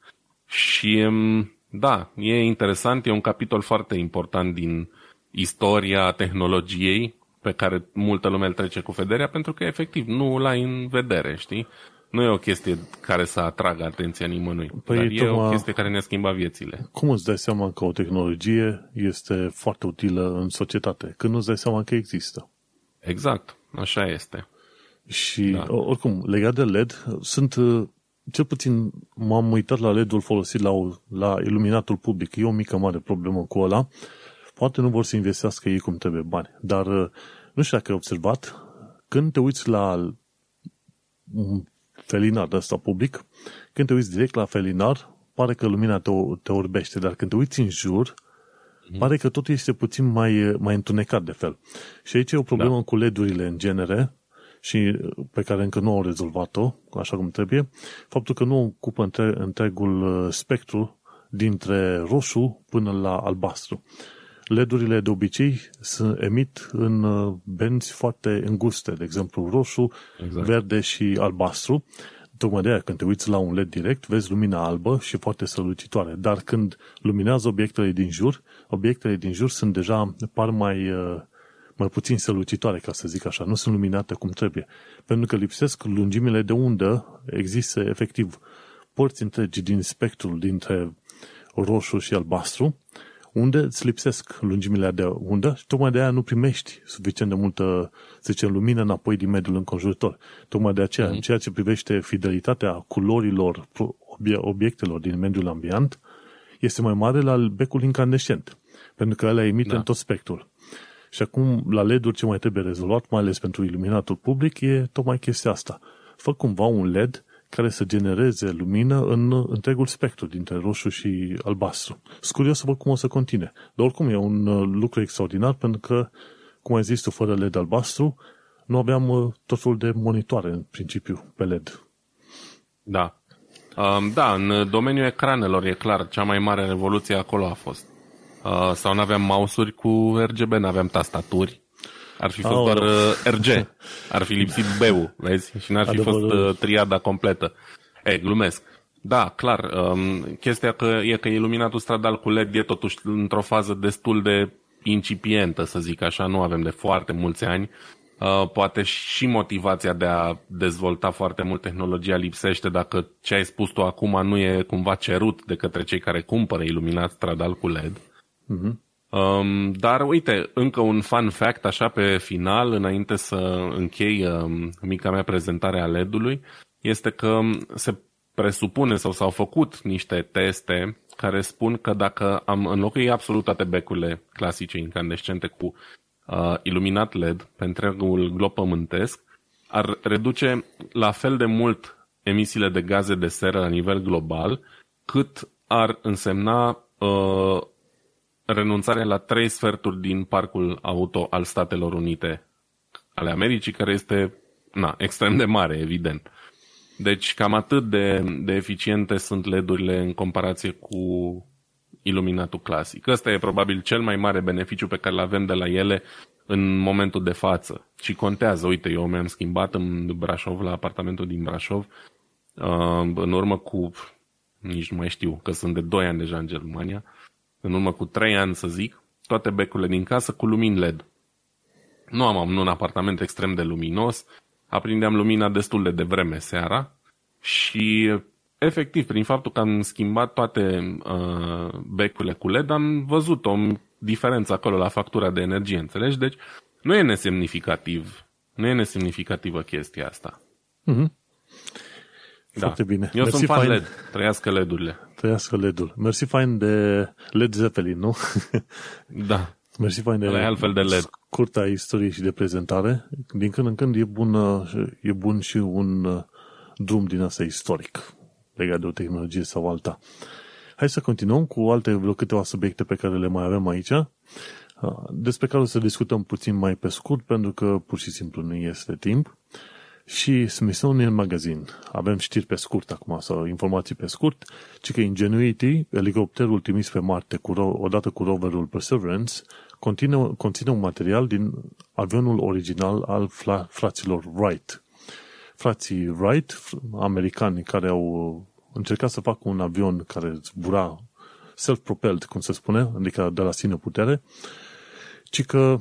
Și mm, da, e interesant, e un capitol foarte important din istoria tehnologiei pe care multă lume îl trece cu vederea pentru că efectiv nu l ai în vedere, știi? Nu e o chestie care să atragă atenția nimănui, păi, dar e o chestie care ne schimba viețile. Cum îți dai seama că o tehnologie este foarte utilă în societate? Când nu-ți dai seama că există. Exact, așa este. Și da. oricum, legat de LED, sunt cel puțin m-am uitat la LED-ul folosit la, la iluminatul public. E o mică mare problemă cu ăla. Poate nu vor să investească ei cum trebuie bani, dar nu știu dacă ai observat, când te uiți la felinar ăsta public, când te uiți direct la felinar, pare că lumina te, te orbește, dar când te uiți în jur, mm. pare că totul este puțin mai, mai întunecat de fel. Și aici e o problemă da. cu LED-urile în genere și pe care încă nu au rezolvat-o, așa cum trebuie, faptul că nu ocupă între, întregul uh, spectru dintre roșu până la albastru. LED-urile de obicei se emit în uh, benzi foarte înguste, de exemplu roșu, exact. verde și albastru. Tocmai de aia, când te uiți la un LED direct, vezi lumina albă și foarte strălucitoare. Dar când luminează obiectele din jur, obiectele din jur sunt deja, par mai, uh, mai puțin strălucitoare, ca să zic așa, nu sunt luminate cum trebuie. Pentru că lipsesc lungimile de undă, există efectiv părți întregi din spectrul dintre roșu și albastru, unde îți lipsesc lungimile de undă și tocmai de aia nu primești suficient de multă, să zicem, lumină înapoi din mediul înconjurător. Tocmai de aceea, mm-hmm. în ceea ce privește fidelitatea culorilor obiectelor din mediul ambient, este mai mare la becul incandescent, pentru că ele emite da. în tot spectrul. Și acum, la LED-uri, ce mai trebuie rezolvat, mai ales pentru iluminatul public, e tocmai chestia asta. Fă cumva un LED care să genereze lumină în întregul spectru dintre roșu și albastru. Sunt curios să văd cum o să continue. Dar oricum e un uh, lucru extraordinar pentru că, cum ai zis tu, fără LED albastru, nu aveam uh, tot felul de monitoare în principiu pe LED. Da. Um, da, în domeniul ecranelor e clar, cea mai mare revoluție acolo a fost. Uh, sau nu aveam mouse-uri cu RGB, nu aveam tastaturi. Ar fi fost oh, doar uh, RG. Ar fi lipsit B-ul, vezi? Și n-ar fi fost uh, triada completă. Ei, glumesc. Da, clar. Um, chestia că e că iluminatul stradal cu LED e totuși într-o fază destul de incipientă, să zic așa. Nu avem de foarte mulți ani. Uh, poate și motivația de a dezvolta foarte mult tehnologia lipsește dacă ce ai spus tu acum nu e cumva cerut de către cei care cumpără iluminat stradal cu LED. Uh-huh. Um, dar uite, încă un fun fact așa pe final, înainte să închei um, mica mea prezentare a LED-ului, este că se presupune sau s-au făcut niște teste care spun că dacă am înlocui absolut toate becurile clasice incandescente cu uh, iluminat LED pe întregul glob pământesc, ar reduce la fel de mult emisiile de gaze de seră la nivel global, cât ar însemna uh, renunțarea la trei sferturi din parcul auto al Statelor Unite ale Americii, care este na, extrem de mare, evident. Deci cam atât de, de eficiente sunt LED-urile în comparație cu iluminatul clasic. Ăsta e probabil cel mai mare beneficiu pe care îl avem de la ele în momentul de față. Și contează, uite, eu mi-am schimbat în Brașov, la apartamentul din Brașov, uh, în urmă cu, nici nu mai știu, că sunt de 2 ani deja în Germania, în urmă cu 3 ani să zic, toate becurile din casă cu lumini LED. Nu am un apartament extrem de luminos, aprindeam lumina destul de devreme seara și efectiv, prin faptul că am schimbat toate uh, becurile cu LED, am văzut o diferență acolo la factura de energie, înțelegi? Deci nu e nesemnificativ, nu e nesemnificativă chestia asta. Mm-hmm. Foarte bine. Eu Mersi sunt fan fain. LED. Trăiască LED-urile. Trăiască LED-ul. Mersi fain de Led Zeppelin, nu? Da. Mersi fain de Ăla e altfel de LED. scurta istorie și de prezentare. Din când în când e bun, e bun și un uh, drum din asta istoric legat de o tehnologie sau alta. Hai să continuăm cu alte vreo câteva subiecte pe care le mai avem aici, uh, despre care o să discutăm puțin mai pe scurt, pentru că pur și simplu nu este timp. Și Smithsonian Magazine. Avem știri pe scurt acum, sau informații pe scurt, ci că Ingenuity, elicopterul trimis pe Marte cu, ro- odată cu roverul Perseverance, conține, conține un material din avionul original al fla, fraților Wright. Frații Wright, f- americani care au încercat să facă un avion care zbura self-propelled, cum se spune, adică de la sine putere, ci că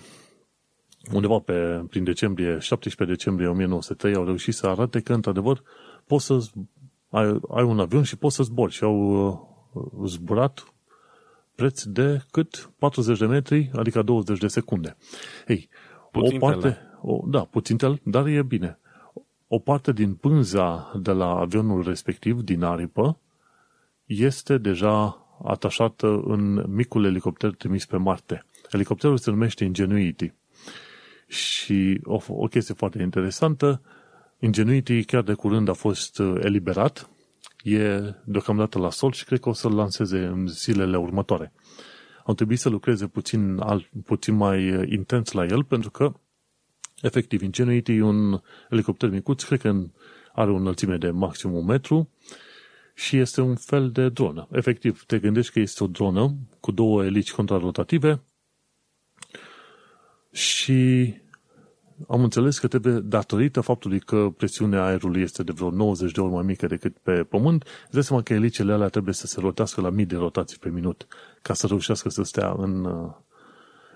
undeva pe, prin decembrie, 17 decembrie 1903, au reușit să arate că, într-adevăr, poți să ai, ai un avion și poți să zbori. Și au uh, zburat preț de cât? 40 de metri, adică 20 de secunde. Ei, Puțin o parte, o, da, puțin tel, dar e bine. O parte din pânza de la avionul respectiv, din aripă, este deja atașată în micul elicopter trimis pe Marte. Elicopterul se numește Ingenuity. Și o, o chestie foarte interesantă, Ingenuity chiar de curând a fost uh, eliberat, e deocamdată la sol și cred că o să-l lanseze în zilele următoare. Au trebuit să lucreze puțin, al, puțin mai uh, intens la el, pentru că, efectiv, Ingenuity e un elicopter micuț, cred că are o înălțime de maxim un metru și este un fel de dronă. Efectiv, te gândești că este o dronă cu două elici contrarotative și am înțeles că trebuie, datorită faptului că presiunea aerului este de vreo 90 de ori mai mică decât pe pământ, îți dai seama că elicele alea trebuie să se rotească la mii de rotații pe minut ca să reușească să stea în,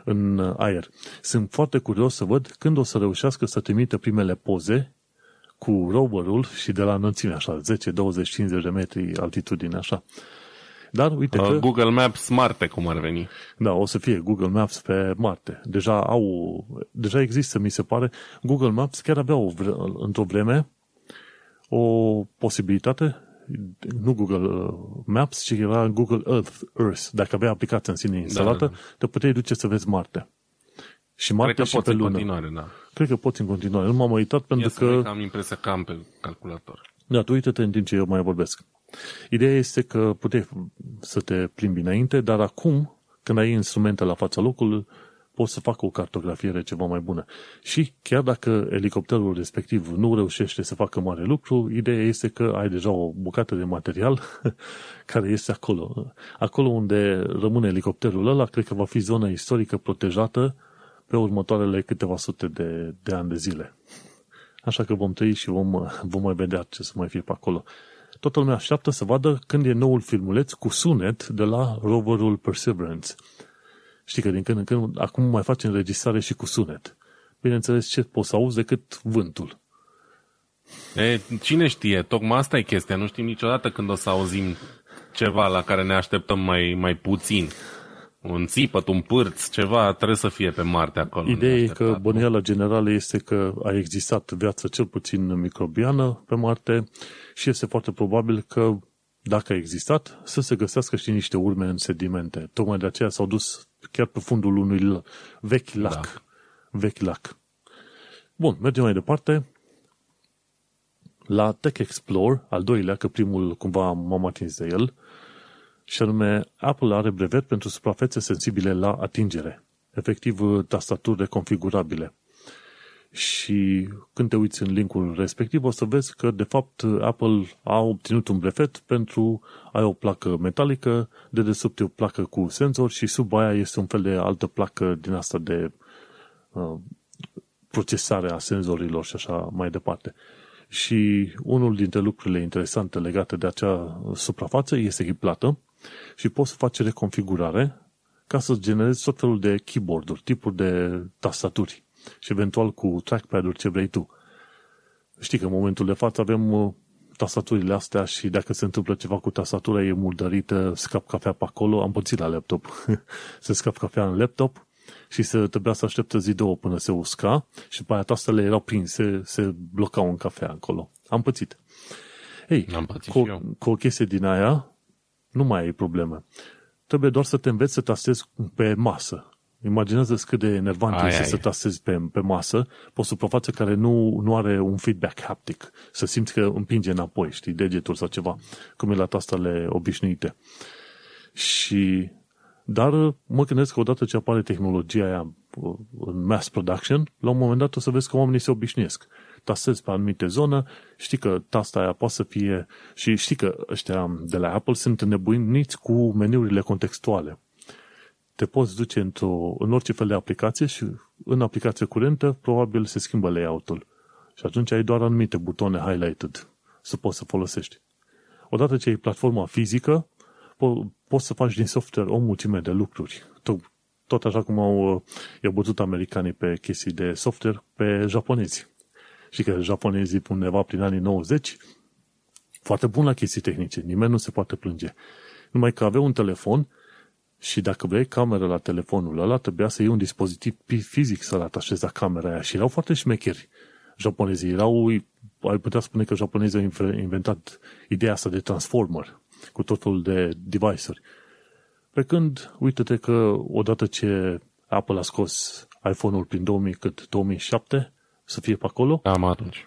în aer. Sunt foarte curios să văd când o să reușească să trimită primele poze cu roverul și de la înălțime, așa, 10, 20, 50 de metri altitudine, așa. Dar uite Uh, că... Google Maps Marte, cum ar veni. Da, o să fie Google Maps pe Marte. Deja au, deja există, mi se pare. Google Maps chiar avea o vre, într-o vreme o posibilitate, nu Google uh, Maps, ci era Google Earth, Earth. Dacă avea aplicația în sine instalată, da, da. te puteai duce să vezi Marte. Și Marte Cred că și poți pe în lună. continuare, da. Cred că poți în continuare. Nu m-am uitat pentru Ia să că... că... am impresia că am pe calculator. Da, tu uite-te în timp ce eu mai vorbesc. Ideea este că puteai să te plimbi înainte, dar acum, când ai instrumente la fața locului, poți să facă o cartografiere ceva mai bună. Și chiar dacă elicopterul respectiv nu reușește să facă mare lucru, ideea este că ai deja o bucată de material care este acolo. Acolo unde rămâne elicopterul ăla, cred că va fi zona istorică protejată pe următoarele câteva sute de, de ani de zile. Așa că vom trăi și vom, vom mai vedea ce să mai fie pe acolo. Toată lumea așteaptă să vadă când e noul filmuleț cu sunet de la roverul Perseverance. Știi că din când în când, acum mai face înregistrare și cu sunet. Bineînțeles, ce poți să auzi decât vântul. E, cine știe, tocmai asta e chestia. Nu știm niciodată când o să auzim ceva la care ne așteptăm mai, mai puțin. Un țipăt, un pârț, ceva trebuie să fie pe Marte acolo. Ideea e că neașteptat. bănuiala generală este că a existat viață cel puțin microbiană pe Marte și este foarte probabil că dacă a existat, să se găsească și niște urme în sedimente. Tocmai de aceea s-au dus chiar pe fundul unui l- vechi lac. Da. Vechi lac. Bun, mergem mai departe. La Tech Explore, al doilea, că primul cumva m-am atins de el, și anume Apple are brevet pentru suprafețe sensibile la atingere. Efectiv, tastaturi reconfigurabile. Și când te uiți în linkul respectiv, o să vezi că, de fapt, Apple a obținut un brevet pentru ai o placă metalică, de desubt e o placă cu senzor și sub aia este un fel de altă placă din asta de uh, procesare a senzorilor și așa mai departe. Și unul dintre lucrurile interesante legate de acea suprafață este că e plată și poți să faci reconfigurare ca să generezi tot felul de keyboard-uri, tipuri de tastaturi și eventual cu trackpad-uri ce vrei tu. Știi că în momentul de față avem uh, tastaturile astea și dacă se întâmplă ceva cu tastatura e murdărită, scap cafea pe acolo, am pățit la laptop. se scap cafea în laptop și se trebuia să așteptă zi două până se usca și după aia tastele erau prinse, se blocau în cafea acolo. Am pățit. Hei, N-am pățit cu, și eu. cu o chestie din aia nu mai ai probleme. Trebuie doar să te înveți să tastezi pe masă. Imaginează-ți cât de enervant Ai, este ai. să tastezi pe, pe masă pe o suprafață care nu, nu are un feedback haptic. Să simți că împinge înapoi, știi, degetul sau ceva, cum e la tastele obișnuite. Și, dar mă gândesc că odată ce apare tehnologia aia uh, în mass production, la un moment dat o să vezi că oamenii se obișnuiesc. Tastezi pe anumite zonă, știi că tasta aia poate să fie și știi că ăștia de la Apple sunt înnebuniți cu meniurile contextuale. Te poți duce într-o, în orice fel de aplicație și în aplicație curentă probabil se schimbă layout-ul. Și atunci ai doar anumite butoane highlighted să poți să folosești. Odată ce ai platforma fizică, po- poți să faci din software o mulțime de lucruri. Tot, tot așa cum au, uh, i-au bătut americanii pe chestii de software pe japonezi. Și că japonezii undeva prin anii 90 foarte bun la chestii tehnice, nimeni nu se poate plânge. Numai că aveau un telefon și dacă vrei cameră la telefonul ăla, trebuia să iei un dispozitiv pi- fizic să-l atașezi la camera aia și erau foarte șmecheri. Japonezii erau, ai putea spune că japonezii au inve- inventat ideea asta de transformer cu tot felul de device-uri. Pe când, uite-te că odată ce Apple a scos iPhone-ul prin 2000, cât, 2007, să fie pe acolo, Cam atunci.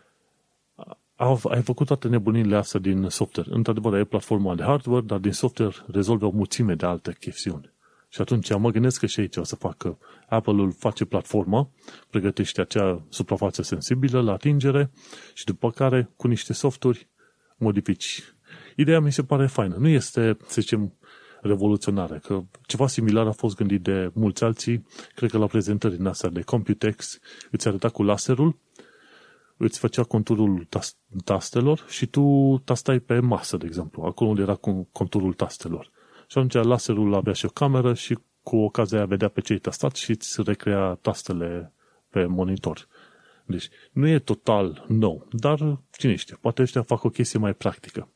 au, ai făcut toate nebunile astea din software. Într-adevăr, ai platforma de hardware, dar din software rezolvă o mulțime de alte chestiuni. Și atunci mă gândesc că și aici o să facă Apple-ul face platforma, pregătește acea suprafață sensibilă la atingere și după care cu niște softuri modifici. Ideea mi se pare faină. Nu este, să zicem, revoluționare, că ceva similar a fost gândit de mulți alții, cred că la prezentări din astea de Computex îți arăta cu laserul îți făcea conturul tas- tastelor și tu tastai pe masă, de exemplu, acolo unde era cu conturul tastelor. Și atunci laserul avea și o cameră și cu ocazia aia vedea pe ce ai tastat și îți recrea tastele pe monitor. Deci nu e total nou, dar cine știe, poate ăștia fac o chestie mai practică.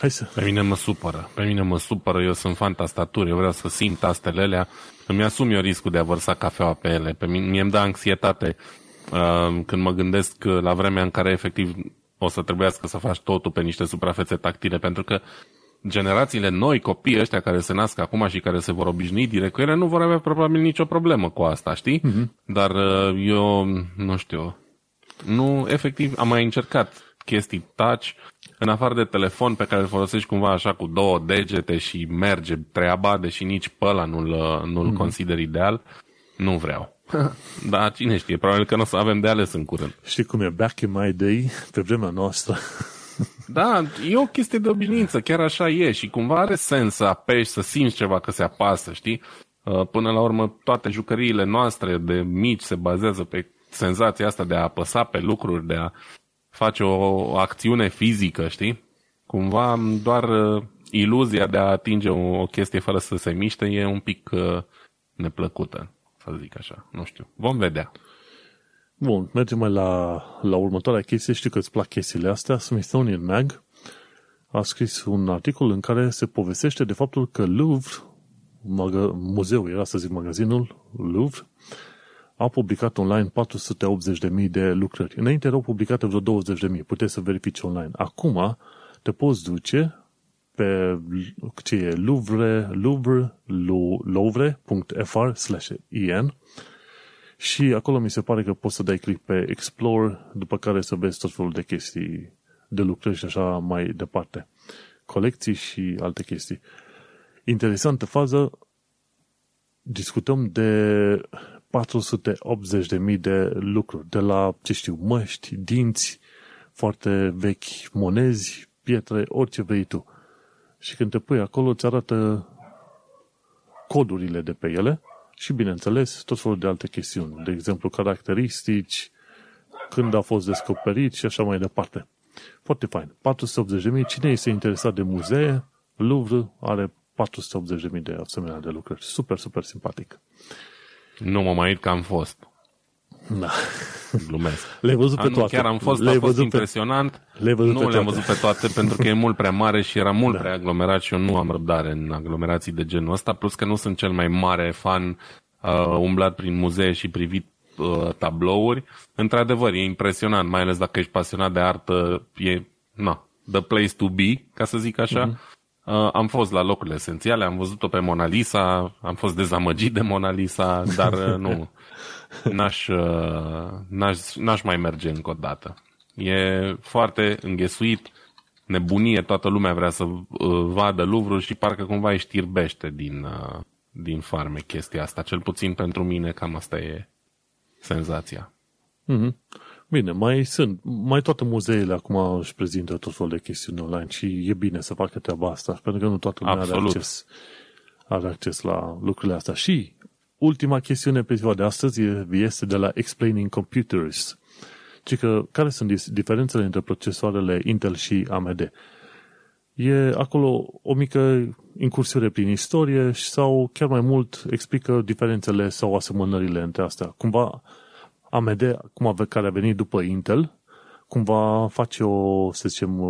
Hai să... Pe mine mă supără. Pe mine mă supără. Eu sunt fan tastaturi. Eu vreau să simt tastele alea. Îmi asum eu riscul de a vărsa cafeaua pe ele. Pe mine, mie îmi dă anxietate uh, când mă gândesc la vremea în care efectiv o să trebuiască să faci totul pe niște suprafețe tactile. Pentru că generațiile noi, copiii ăștia care se nasc acum și care se vor obișnui direct cu ele, nu vor avea probabil nicio problemă cu asta, știi? Mm-hmm. Dar uh, eu, nu știu, nu, efectiv, am mai încercat chestii touch, în afară de telefon pe care îl folosești cumva așa cu două degete și merge treaba, deși nici pe ăla nu-l, nu-l mm-hmm. consider ideal, nu vreau. Dar cine știe, probabil că nu o să avem de ales în curând. Știi cum e? Back in my day, pe vremea noastră, Da, e o chestie de obișnuință, chiar așa e și cumva are sens să apeși, să simți ceva că se apasă, știi? Uh, Până la urmă, toate jucăriile noastre de mici se bazează pe senzația asta de a apăsa pe lucruri, de a face o acțiune fizică, știi? Cumva doar uh, iluzia de a atinge o, o chestie fără să se miște e un pic uh, neplăcută, să zic așa. Nu știu. Vom vedea. Bun, mergem mai la, la următoarea chestie. Știu că îți plac chestiile astea. Smithsonian Mag a scris un articol în care se povestește de faptul că Louvre, magă, muzeul, era să zic magazinul Louvre, a publicat online 480.000 de lucrări. Înainte erau publicate vreo 20.000. Puteți să verifici online. Acum te poți duce pe ce e Louvre, Louvre, louvre.fr slash en și acolo mi se pare că poți să dai click pe Explore, după care să vezi tot felul de chestii de lucrări și așa mai departe. Colecții și alte chestii. Interesantă fază, discutăm de 480.000 de lucruri, de la, ce știu, măști, dinți, foarte vechi, monezi, pietre, orice vrei tu. Și când te pui acolo, îți arată codurile de pe ele și, bineînțeles, tot felul de alte chestiuni. De exemplu, caracteristici, când a fost descoperit și așa mai departe. Foarte fain. 480.000. Cine este interesat de muzee, Louvre are 480.000 de asemenea de lucrări. Super, super simpatic. Nu mă mai uit că am fost. Da. Glumesc. Le-ai văzut pe A, nu, toate. chiar am fost, Le-ai a fost văzut pe- impresionant. Le-ai văzut nu pe le-am toate. văzut pe toate pentru că e mult prea mare și era mult da. prea aglomerat și eu nu am răbdare în aglomerații de genul ăsta, plus că nu sunt cel mai mare fan uh, umblat prin muzee și privit uh, tablouri. Într-adevăr, e impresionant, mai ales dacă ești pasionat de artă, e, na, the place to be, ca să zic așa. Mm-hmm. Uh, am fost la locurile esențiale, am văzut-o pe Mona Lisa, am fost dezamăgit de Mona Lisa, dar uh, nu, n-aș, uh, n-aș, n-aș mai merge încă o dată. E foarte înghesuit, nebunie, toată lumea vrea să uh, vadă Louvre și parcă cumva își știrbește din, uh, din farme chestia asta. Cel puțin pentru mine cam asta e senzația. Mm-hmm. Bine, mai sunt, mai toate muzeele acum își prezintă tot felul de chestiuni online și e bine să facă treaba asta, pentru că nu toată lumea are acces, are acces la lucrurile astea. Și ultima chestiune pe ziua de astăzi este de la Explaining Computers. Ci că care sunt diferențele între procesoarele Intel și AMD? E acolo o mică incursiune prin istorie sau chiar mai mult explică diferențele sau asemănările între astea. Cumva AMD, cum ave, care a venit după Intel, cumva face o, să zicem,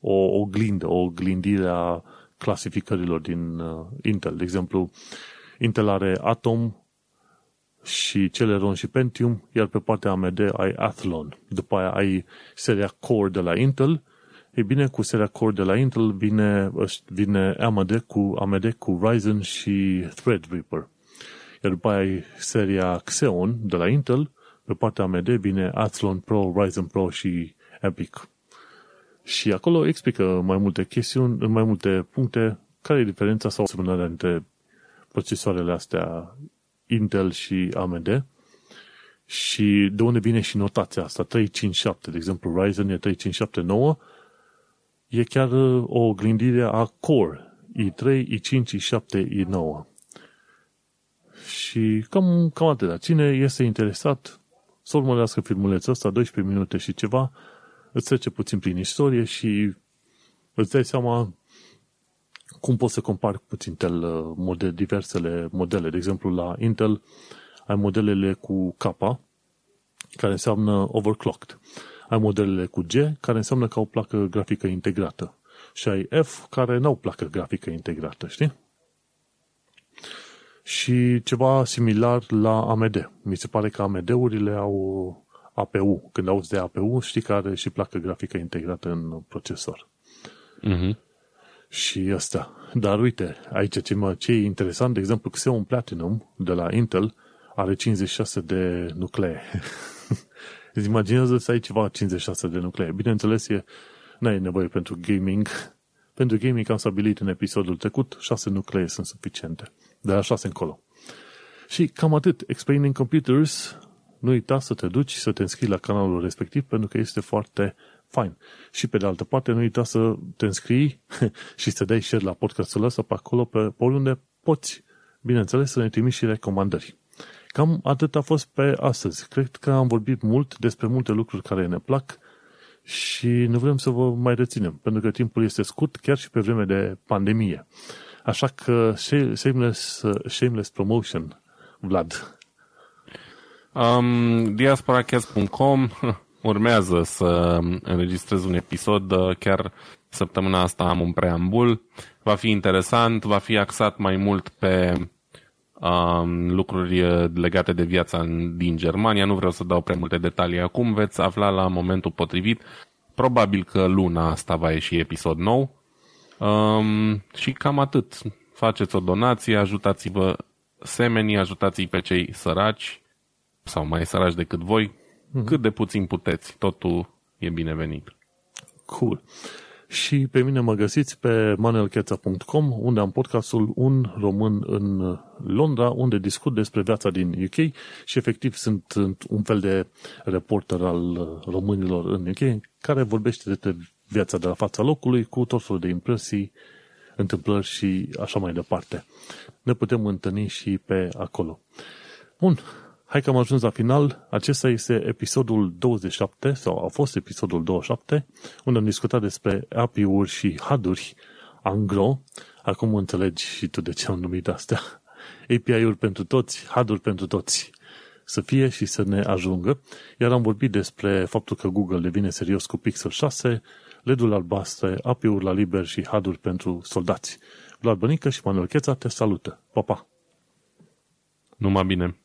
o oglindă, o oglindire a clasificărilor din uh, Intel. De exemplu, Intel are Atom și Celeron și Pentium, iar pe partea AMD ai Athlon. După aia ai seria Core de la Intel. E bine, cu seria Core de la Intel vine, vine AMD cu, AMD cu Ryzen și Threadripper. Iar după aia ai seria Xeon de la Intel, pe partea AMD vine Athlon Pro, Ryzen Pro și Epic. Și acolo explică mai multe chestiuni, în mai multe puncte, care e diferența sau asemănarea între procesoarele astea Intel și AMD și de unde vine și notația asta, 357, de exemplu Ryzen e 3579, e chiar o oglindire a Core, i3, i5, i7, i9. Și cam, cam atât. Cine este interesat să urmărească filmulețul ăsta, 12 minute și ceva, îți trece puțin prin istorie și îți dai seama cum poți să compari puțin tel, model, diversele modele. De exemplu, la Intel ai modelele cu K, care înseamnă overclocked. Ai modelele cu G, care înseamnă că au placă grafică integrată. Și ai F, care nu au placă grafică integrată, știi? Și ceva similar la AMD. Mi se pare că AMD-urile au APU. Când auzi de APU, știi că are și placă grafică integrată în procesor. Uh-huh. Și asta. Dar uite, aici ce, mă, ce e interesant, de exemplu, Xeon Platinum de la Intel are 56 de nuclee. Îți imaginează să ai ceva 56 de nuclee. Bineînțeles, e, n-ai nevoie pentru gaming. Pentru gaming am stabilit în episodul trecut, 6 nuclee sunt suficiente de la 6 încolo. Și cam atât. Explaining Computers, nu uita să te duci să te înscrii la canalul respectiv pentru că este foarte fain. Și pe de altă parte, nu uita să te înscrii și să dai share la podcastul ăsta pe acolo, pe, pe oriunde poți, bineînțeles, să ne trimiți și recomandări. Cam atât a fost pe astăzi. Cred că am vorbit mult despre multe lucruri care ne plac și nu vrem să vă mai reținem, pentru că timpul este scurt, chiar și pe vreme de pandemie. Așa că shameless, shameless promotion, Vlad. Um, diasporacast.com urmează să înregistrez un episod chiar săptămâna asta am un preambul. Va fi interesant, va fi axat mai mult pe um, lucruri legate de viața din Germania. Nu vreau să dau prea multe detalii acum, veți afla la momentul potrivit. Probabil că luna asta va ieși episod nou Um, și cam atât. Faceți o donație, ajutați-vă semenii, ajutați-i pe cei săraci sau mai săraci decât voi, mm-hmm. cât de puțin puteți. Totul e binevenit. Cool. Și pe mine mă găsiți pe manelcheța.com, unde am podcastul Un Român în Londra, unde discut despre viața din UK și efectiv sunt un fel de reporter al românilor în UK, care vorbește despre viața de la fața locului cu tot felul de impresii, întâmplări și așa mai departe. Ne putem întâlni și pe acolo. Bun, hai că am ajuns la final. Acesta este episodul 27, sau a fost episodul 27, unde am discutat despre API-uri și HUD-uri angro. Acum înțelegi și tu de ce am numit astea. API-uri pentru toți, HUD-uri pentru toți să fie și să ne ajungă. Iar am vorbit despre faptul că Google devine serios cu Pixel 6, LED-ul albastre, API-uri la liber și HUD-uri pentru soldați. Vlad Bănică și Manuel Cheța te salută. Pa, pa! Numai bine!